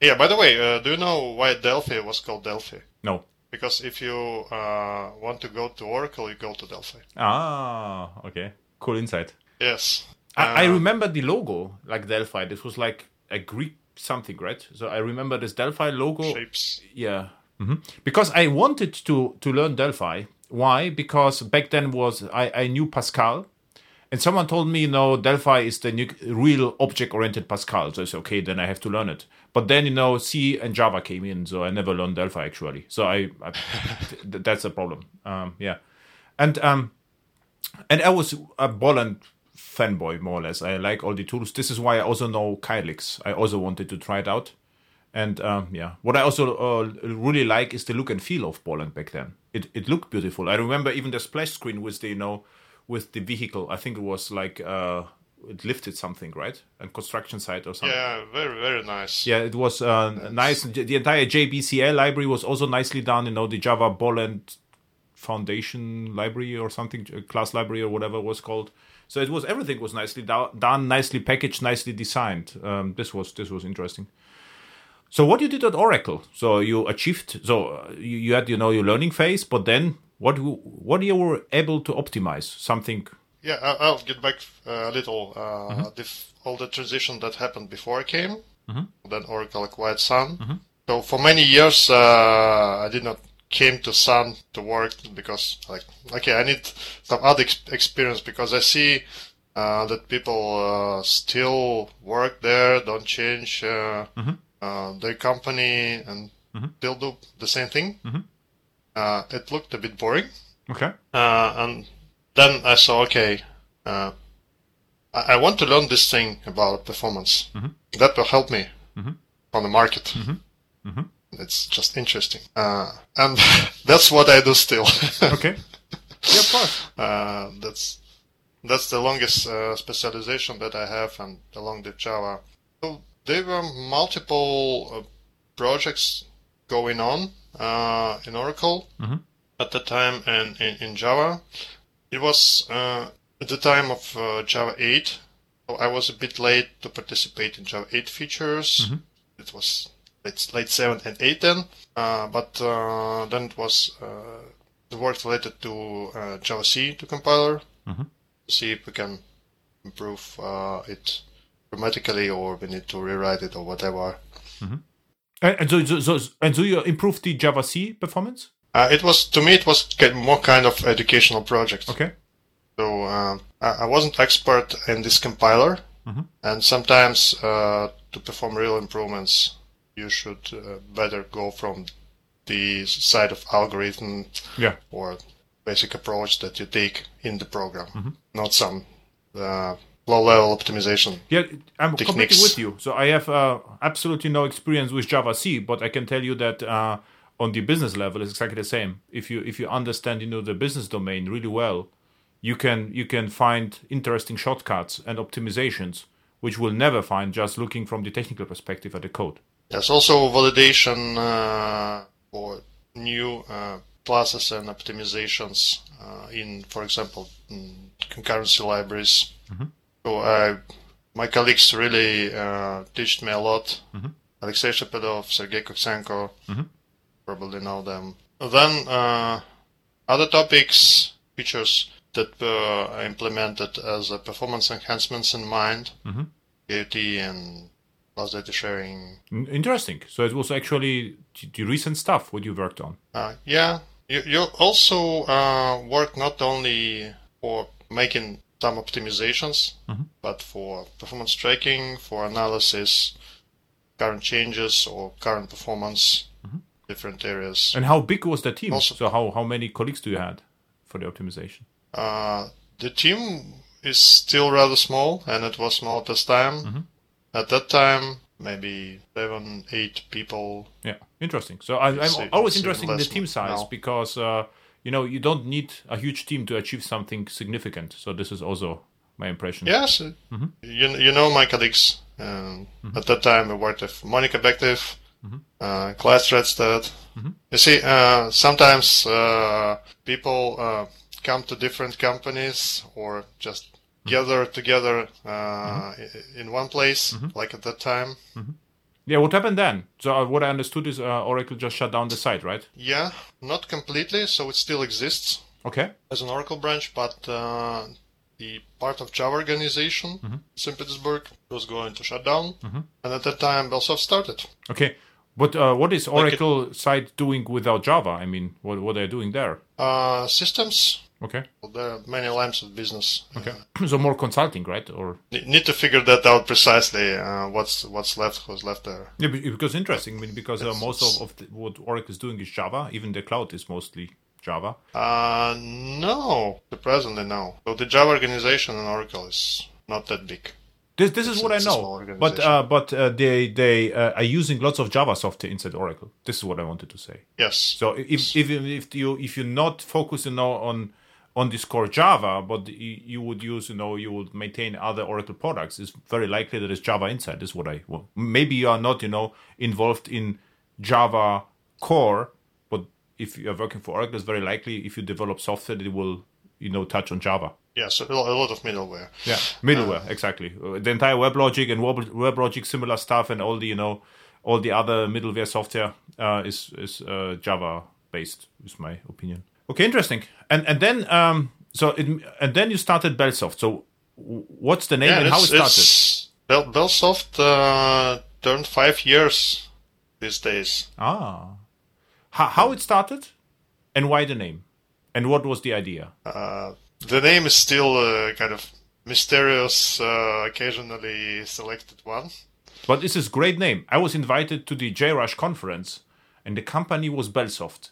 yeah. By the way, uh, do you know why Delphi was called Delphi? no. Because if you uh, want to go to Oracle, you go to Delphi. Ah, okay. Cool insight. Yes. I, I Uh, remember the logo, like Delphi. This was like a Greek something, right? So I remember this Delphi logo. shapes. Yeah. hmm Because I wanted to to learn Delphi. Why? Because back then was I, I knew Pascal, and someone told me, no, Delphi is the new, real object-oriented Pascal. So I said, okay, then I have to learn it. But then you know, C and Java came in, so I never learned Delphi actually. So I, I that's a problem. Um, yeah, and um, and I was a Borland fanboy more or less. I like all the tools. This is why I also know Kylix. I also wanted to try it out. And um, yeah, what I also uh, really like is the look and feel of Borland back then. It it looked beautiful. I remember even the splash screen with the you know with the vehicle. I think it was like uh, it lifted something right and construction site or something. Yeah, very very nice. Yeah, it was uh, nice. The entire JBCL library was also nicely done. You know, the Java Borland foundation library or something, class library or whatever it was called. So it was everything was nicely do- done, nicely packaged, nicely designed. Um, this was this was interesting. So what you did at Oracle? So you achieved. So uh, you, you had you know your learning phase, but then what what you were able to optimize something. Yeah, I'll get back uh, a little. Uh, the, all the transition that happened before I came. Then Oracle acquired Sun. So for many years, uh, I did not came to Sun to work because like okay, I need some other ex- experience because I see uh, that people uh, still work there, don't change uh, uh, their company, and still do the same thing. Uh, it looked a bit boring. Okay. Uh, and then I saw, okay, uh, I, I want to learn this thing about performance. That will help me on the market. It's just interesting. Uh, and that's what I do still. Okay. yeah, of course. uh, that's that's the longest uh, specialization that I have, and along the Java. So there were multiple uh, projects going on uh, in Oracle at the time, and in, in Java, it was uh, at the time of uh, Java 8. So I was a bit late to participate in Java 8 features. It was late, late 7 and 8 then, uh, but uh, then it was uh, the work related to uh, Java C to compiler. See if we can improve uh, it grammatically, or we need to rewrite it, or whatever. And, and so, so, so and so you improved the Java C performance. Uh, it was to me, it was more kind of educational project. Okay. So uh, I wasn't expert in this compiler, and sometimes uh, to perform real improvements, you should uh, better go from the side of algorithm Yeah. or basic approach that you take in the program, not some uh, low-level optimization. Yeah, I'm completely Techniques. with you. So I have uh, absolutely no experience with Java C, but I can tell you that uh, on the business level, it's exactly the same. If you if you understand, you know, the business domain really well, you can you can find interesting shortcuts and optimizations which we'll never find just looking from the technical perspective at the code. There's also validation uh, for new uh, classes and optimizations uh, in, for example, mm, concurrency libraries. So I, my colleagues really uh, taught me a lot. Alexei Shipilev, Sergei Kuksenko, probably know them. Then uh, other topics, features that were implemented as a performance enhancements in mind, IoT and class data sharing, Interesting. So it was actually the- recent stuff what you worked on. Uh, yeah, you, you also uh, work not only for making some optimizations, but for performance tracking, for analysis, current changes or current performance, different areas. And how big was the team? Also- so how how many colleagues do you had for the optimization? Uh, the team is still rather small, and it was small at this time. At that time, maybe seven, eight people. Yeah, interesting. So I, I'm say- always interested in the team size now. because uh, you know you don't need a huge team to achieve something significant. So this is also my impression. Yes, uh, you you know my colleagues. Um, At that time, I worked with Monica Beckwith, uh, Claes Redestad. You see, uh, sometimes uh, people uh, come to different companies or just gather together uh, i- in one place, like at that time. Yeah. What happened then? So uh, what I understood is uh, Oracle just shut down the site, right? Yeah, not completely, so it still exists Okay. as an Oracle branch, but uh, the part of Java organization, St. Petersburg, was going to shut down, and at that time, BellSoft started. Okay. But uh, what is it- Oracle site doing without Java? I mean, what what are they doing there? Uh, systems, Okay. well, there are many lines of business. Okay. so more consulting, right? Or need to figure that out precisely. Uh, what's what's left? Who's left there? yeah, because interesting. I mean, because uh, most of, of the, what Oracle is doing is Java. Even the cloud is mostly Java. Uh, no, surprisingly no. So the Java organization in Oracle is not that big. This this is It's- what I know. But uh, but uh, they they uh, are using lots of Java software inside Oracle. This is what I wanted to say. Yes. So if if if you if you're not focusing now on on this core Java, but you, you would use you know you would maintain other Oracle products, it's very likely that there's Java inside. Is what I well, maybe you are not you know involved in Java core, but if you are working for Oracle, it's very likely if you develop software, that it will you know touch on Java. Yeah, so a lot of middleware. Yeah, middleware exactly. Uh, the entire WebLogic and Web, WebLogic similar stuff, and all the you know all the other middleware software uh, is is uh, Java based. Is my opinion. Okay, interesting. And and then um so it, and then you started Bellsoft. So what's the name Yeah, and how it started? Bell, Bellsoft uh, turned five years these days. Ah, how, how it started, and why the name, and what was the idea? Uh, the name is still uh, kind of mysterious, uh, occasionally selected one. But this is great name. I was invited to the JRush conference, and the company was Bellsoft.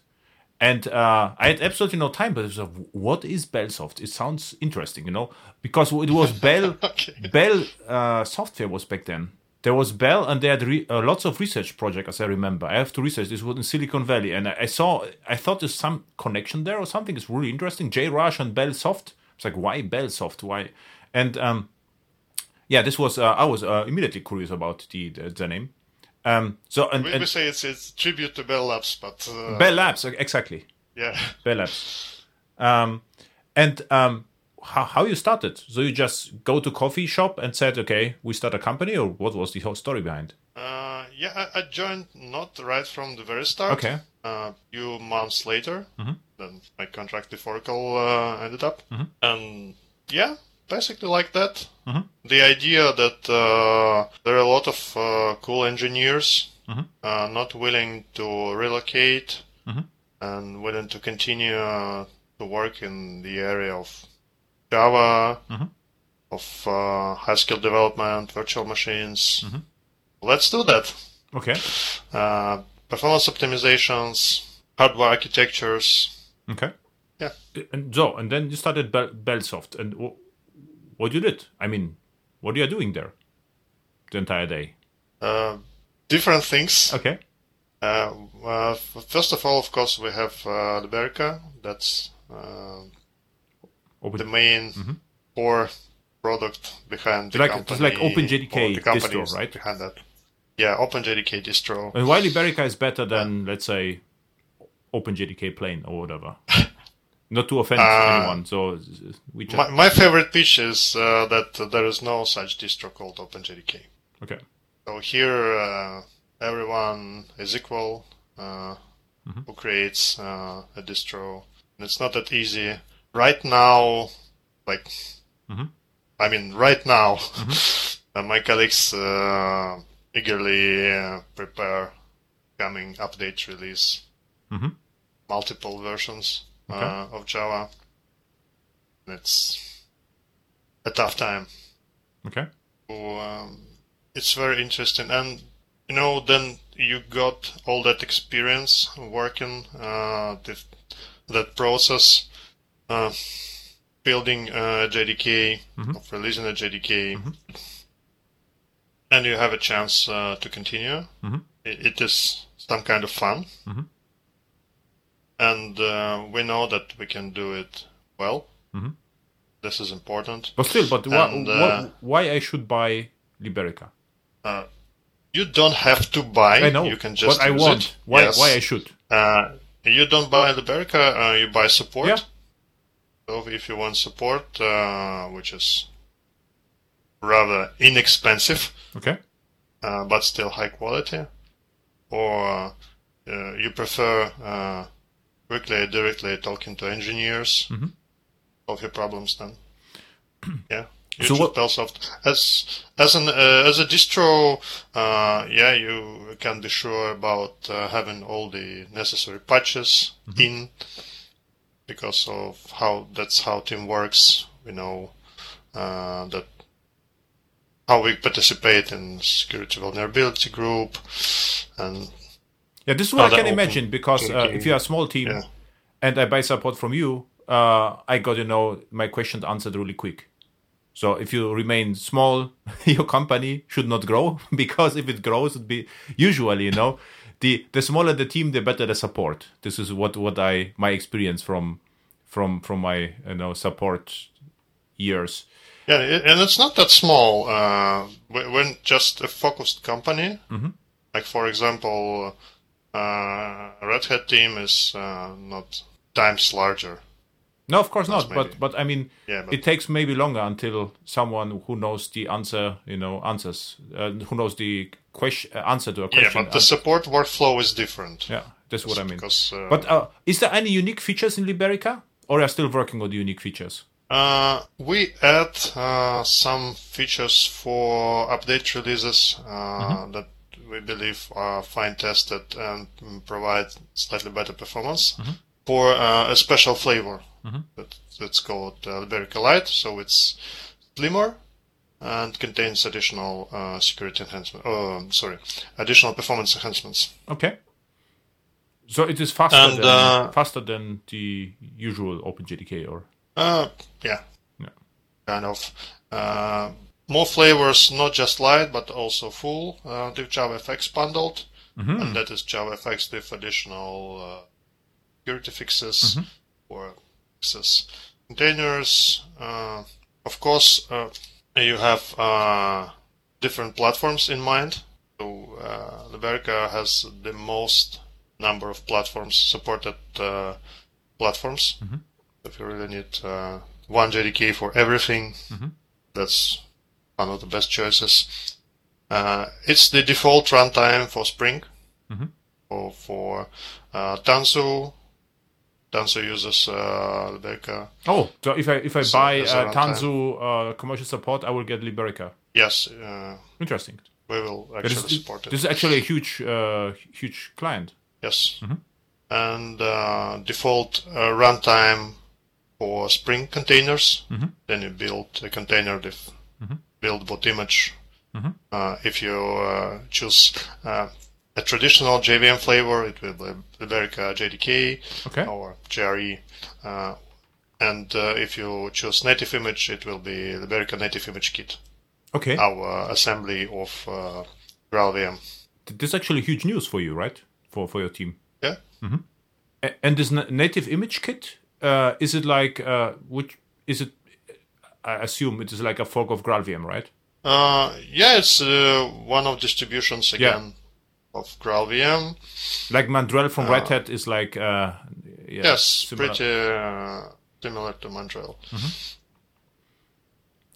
And uh, I had absolutely no time, but it was like, what is Bellsoft? It sounds interesting, you know, because it was Bell. Okay. Bell uh, software was back then. There was Bell, and they had re- uh, lots of research projects, as I remember. I have to research. This was in Silicon Valley, and I, I saw. I thought there's some connection there or something. It's really interesting. JRush and Bellsoft. It's like why Bellsoft? Why? And um, yeah, this was. Uh, I was uh, immediately curious about the the, the name. Um, so and, We, and we say it's it's tribute to Bell Labs, but uh, Bell Labs, exactly. yeah. Bell Labs. Um, and um, how, how you started? So you just go to coffee shop and said, okay, we start a company, or what was the whole story behind? Uh, yeah, I, I joined not right from the very start. Okay. A few months later, then my contract with Oracle uh, ended up, and yeah, basically like that. The idea that uh, there are a lot of uh, cool engineers uh, not willing to relocate and willing to continue uh, to work in the area of Java, of uh, high skill development, virtual machines. Let's do that. Okay. Uh, performance optimizations, hardware architectures. Okay. Yeah. And so, and then you started Bell, Bellsoft, and what you did? I mean, what are you doing there the entire day? Uh, different things. Okay. Uh, uh, first of all, of course, we have uh, Liberica. That's uh, the main core product behind the Like- company. it's like OpenJDK the company distro, right? Behind that. Yeah, OpenJDK distro. and why Liberica is better than, let's say, OpenJDK plain or whatever. Not to offend Uh, anyone, so we just My, my favorite pitch is uh, that there is no such distro called OpenJDK. okay. So here, uh, everyone is equal. Uh, Who creates uh, a distro? And it's not that easy right now. Like, I mean, right now, uh, my colleagues uh, eagerly uh, prepare coming update release, Mhm. multiple versions Okay. uh, of Java. It's a tough time. Okay. So, um, it's very interesting, and you know, then you got all that experience working uh, the, that process, uh, building a JDK, of releasing a JDK, and you have a chance uh, to continue. Mhm. It, it is some kind of fun, and uh, we know that we can do it well. Mhm. This is important. But still, but why, And, uh, why I should buy Liberica? Uh, you don't have to buy. I know, You can just but I want. it. Why? Yes. Why I should? Uh, you don't buy Liberica. Uh, you buy support. Yeah. So if you want support, uh, which is rather inexpensive Okay. uh, but still high quality, or uh, you prefer uh, quickly, directly talking to engineers, Mm-hmm. solve your problems, then yeah. You So what- Bellsoft. as as an uh, as a distro? Uh, yeah, you can be sure about uh, having all the necessary patches Mm-hmm. in because of how that's how team works. We know uh, that how we participate in security vulnerability group and Yeah, this is what I can open imagine because uh, if you're a small team Yeah. and I buy support from you, uh, I got to know my questions answered really quick. So if you remain small, your company should not grow because if it grows, it'd be usually you know the the smaller the team, the better the support. This is what what I my experience from from from my you know support years. Yeah, and it's not that small. Uh, when just a focused company, like for example, uh, Red Hat team is uh, not times larger. No, of course not. maybe. But but I mean, Yeah, but- it takes maybe longer until someone who knows the answer, you know, answers, uh, who knows the question uh, answer to a question. Yeah, but the support workflow is different. yeah, that's what I mean. Because, uh, But uh, is there any unique features in Liberica, or are still working on the unique features? Uh, we add uh, some features for update releases uh, that we believe are fine tested and provide slightly better performance for uh, a special flavor that, that's called uh, Liberica Lite. So it's slimmer and contains additional uh, security enhancement. Oh, sorry, additional performance enhancements. Okay. So it is faster And, than uh, faster than the usual OpenJDK, or Uh, yeah, Yeah. kind of. More flavors, not just light, but also full. Uh, with JavaFX bundled, and that is JavaFX with additional uh, security fixes or access containers. Uh, of course, uh, you have uh, different platforms in mind. So uh, Liberica has the most number of platforms supported uh, platforms. If you really need uh, one JDK for everything, that's one of the best choices. Uh, it's the default runtime for Spring or for uh, Tanzu. Tanzu uses uh, Liberica. oh, so if I if I buy uh. Tanzu uh, commercial support, I will get Liberica. Yes, uh, Interesting. we will actually is- support it. this is actually a huge uh, huge client. Yes. And uh, default uh, runtime for Spring containers. Then you build a container with build bot image. Uh, if you uh, choose uh, a traditional JVM flavor, it will be Liberica JDK Okay. or JRE. Uh, and uh, if you choose native image, it will be Liberica Native Image Kit, Okay. our assembly of uh, GraalVM. This is actually huge news for you, right? For for your team. Yeah. A- And this na- native image kit, uh, is it like uh, which is it? I assume it is like a fork of GraalVM, right? Uh, yeah, it's uh, one of distributions again of GraalVM. Like Mandrel from Red Hat is like uh, yeah, Yes, similar. pretty uh, similar to Mandrel.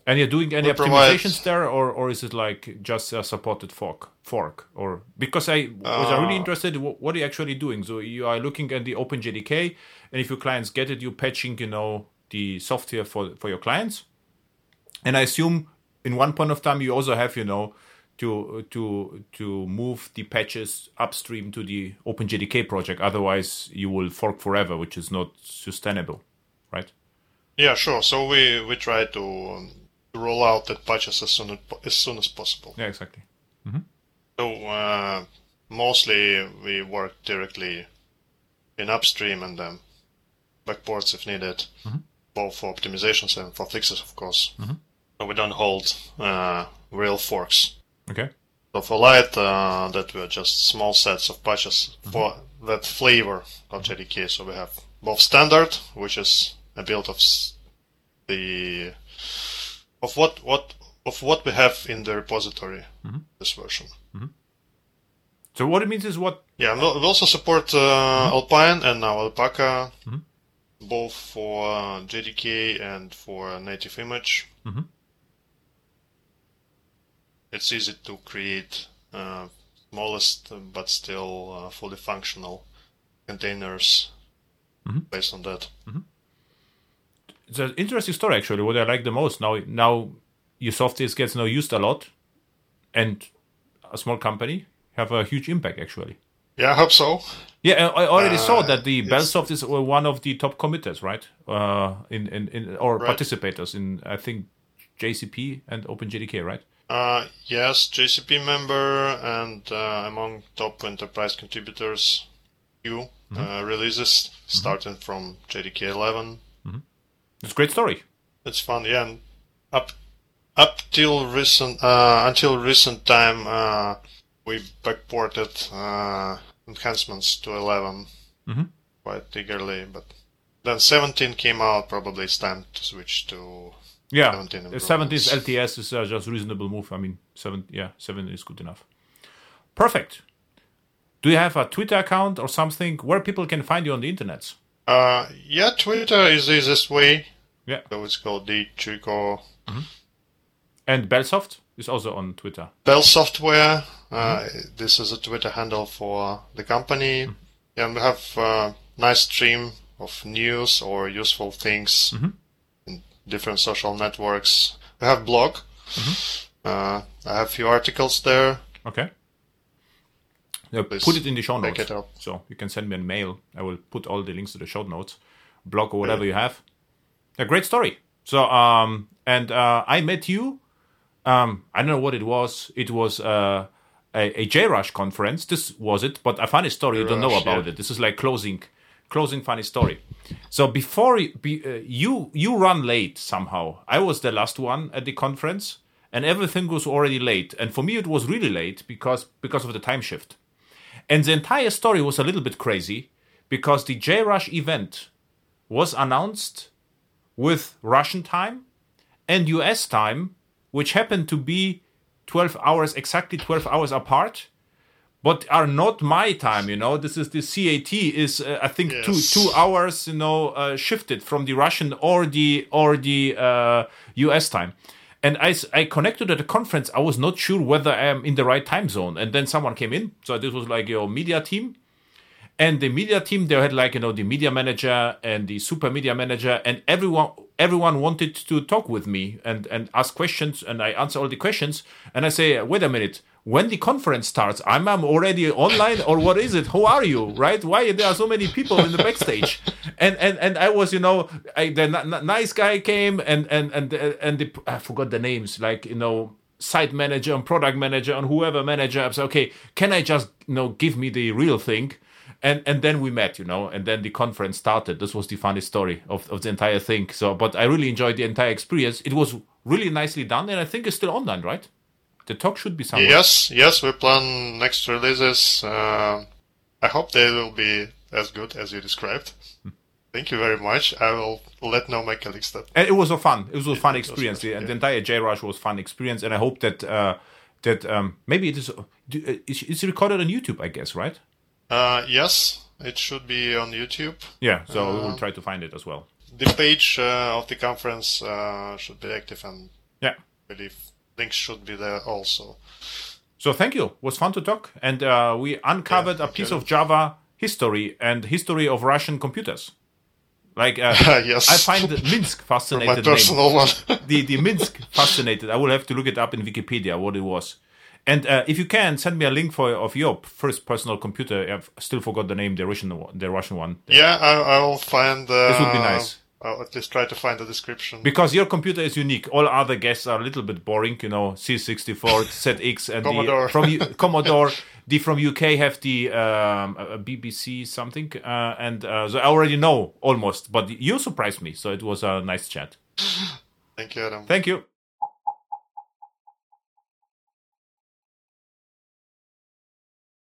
And you're doing any We provide- optimizations there, or or is it like just a supported fork? Fork, or because I was Uh, really interested, wh- what are you actually doing? So you are looking at the OpenJDK, and if your clients get it, you're patching, you know, the software for for your clients. And I assume in one point of time you also have, you know, to to to move the patches upstream to the OpenJDK project. Otherwise, you will fork forever, which is not sustainable, right? Yeah, sure. So we we try to, um, roll out that patches as soon as, as soon as possible. Yeah, exactly. So uh, mostly we work directly in upstream and then backports if needed, both for optimizations and for fixes, of course. So we don't hold uh, real forks. Okay. So for light, uh, that were just small sets of patches for that flavor of JDK. So we have both standard, which is a build of the of what what of what we have in the repository. This version. So what it means is what Yeah, we'll- also support uh, Alpine and now Alpaquita, both for uh, JDK and for native image. It's easy to create uh, smallest uh, but still uh, fully functional containers based on that. it's an interesting story actually. What I like the most now now your software gets now used a lot, and a small company have a huge impact actually. Yeah, I hope so. Yeah, I already saw Uh, that the. BellSoft is one of the top committers, right? Uh, in, in, in or Right. participators in I think JCP and OpenJDK, right? Uh, yes, JCP member and uh, among top enterprise contributors, few uh, releases starting from JDK 11. It's a great story. It's fun, yeah. And up up till recent uh, until recent time, uh, we backported uh, enhancements to 11 quite eagerly, but then 17 came out. Probably it's time to switch to Yeah, 17 Uh, 70 improvements. LTS is uh, just reasonable move. I mean, seven, yeah, seven is good enough. Perfect. Do you have a Twitter account or something where people can find you on the internet? Uh, yeah, Twitter is the easiest way. Yeah. So it's called the Chico And BellSoft is also on Twitter. Bell Software. Uh, This is a Twitter handle for the company. Yeah, and we have a nice stream of news or useful things in different social networks. I have blog. Uh, I have a few articles there. Okay. Yeah, put it in the show notes. So you can send me a mail. I will put all the links to the show notes, blog or whatever you have. A great story. So um and uh, I met you. Um, I don't know what it was. It was uh, a, a JRush conference. This was it, but a funny story. you don't know about yeah. it. This is like closing, closing funny story. So before you- be, uh, you you run late somehow. I was the last one at the conference, and everything was already late. And for me, it was really late because because of the time shift. And the entire story was a little bit crazy because the J Rush event was announced with Russian time and US time, which happened to be 12 hours, exactly 12 hours apart, but are not my time, you know. This is the CAT is, uh, I think, two, Yes. two hours, you know, uh, shifted from the Russian or the, or the uh, US time. And i connected at the conference. I was not sure whether I am in the right time zone. And then someone came in. So this was like your media team. And the media team, they had like, you know, the media manager and the super media manager, and everyone everyone wanted to talk with me and, and ask questions, and I answer all the questions. And I say, wait a minute, when the conference starts, I'm, I'm already online, or what is it? Who are you? Right? Why there are so many people in the backstage? And and and I was, you know, I, the n- nice guy came, and and and and the, I forgot the names, like you know, site manager and product manager and whoever manager. I said, okay, can I just you know give me the real thing? And and then we met, you know, and then the conference started. This was the funny story of, of the entire thing. So, but I really enjoyed the entire experience. It was really nicely done, and I think it's still online, right? The talk should be somewhere. Yes, yes, we plan next releases. Uh, I hope they will be as good as you described. Thank you very much. I will let know my colleagues that. and it was a fun. It was a fun was experience. fun, the, yeah. the entire JRush was fun experience, and I hope that uh, that um, maybe it is. uh, it's recorded on YouTube, I guess, right? Uh, yes, it should be on YouTube. Yeah. So we Uh, will try to find it as well. The page uh, of the conference uh, should be active, and Yeah. I believe links should be there also. So thank you. It was fun to talk, and uh, we uncovered a piece you. of Java history and history of Russian computers. Like uh, yes. I find Minsk my fascinated. name. personal one. The the Minsk fascinated. I will have to look it up in Wikipedia what it was. And uh, if you can send me a link for of your first personal computer, I've still forgot the name, the Russian one, the Russian one. yeah, I, will find. Uh, This would be nice. I'll at least try to find the description. Because your computer is unique. All other guests are a little bit boring, you know, C64, ZX, and Commodore. the from U- Commodore. The from UK have the um, BBC something, uh, and uh, so I already know almost. But you surprised me, so it was a nice chat. Thank you, Adam. Thank you.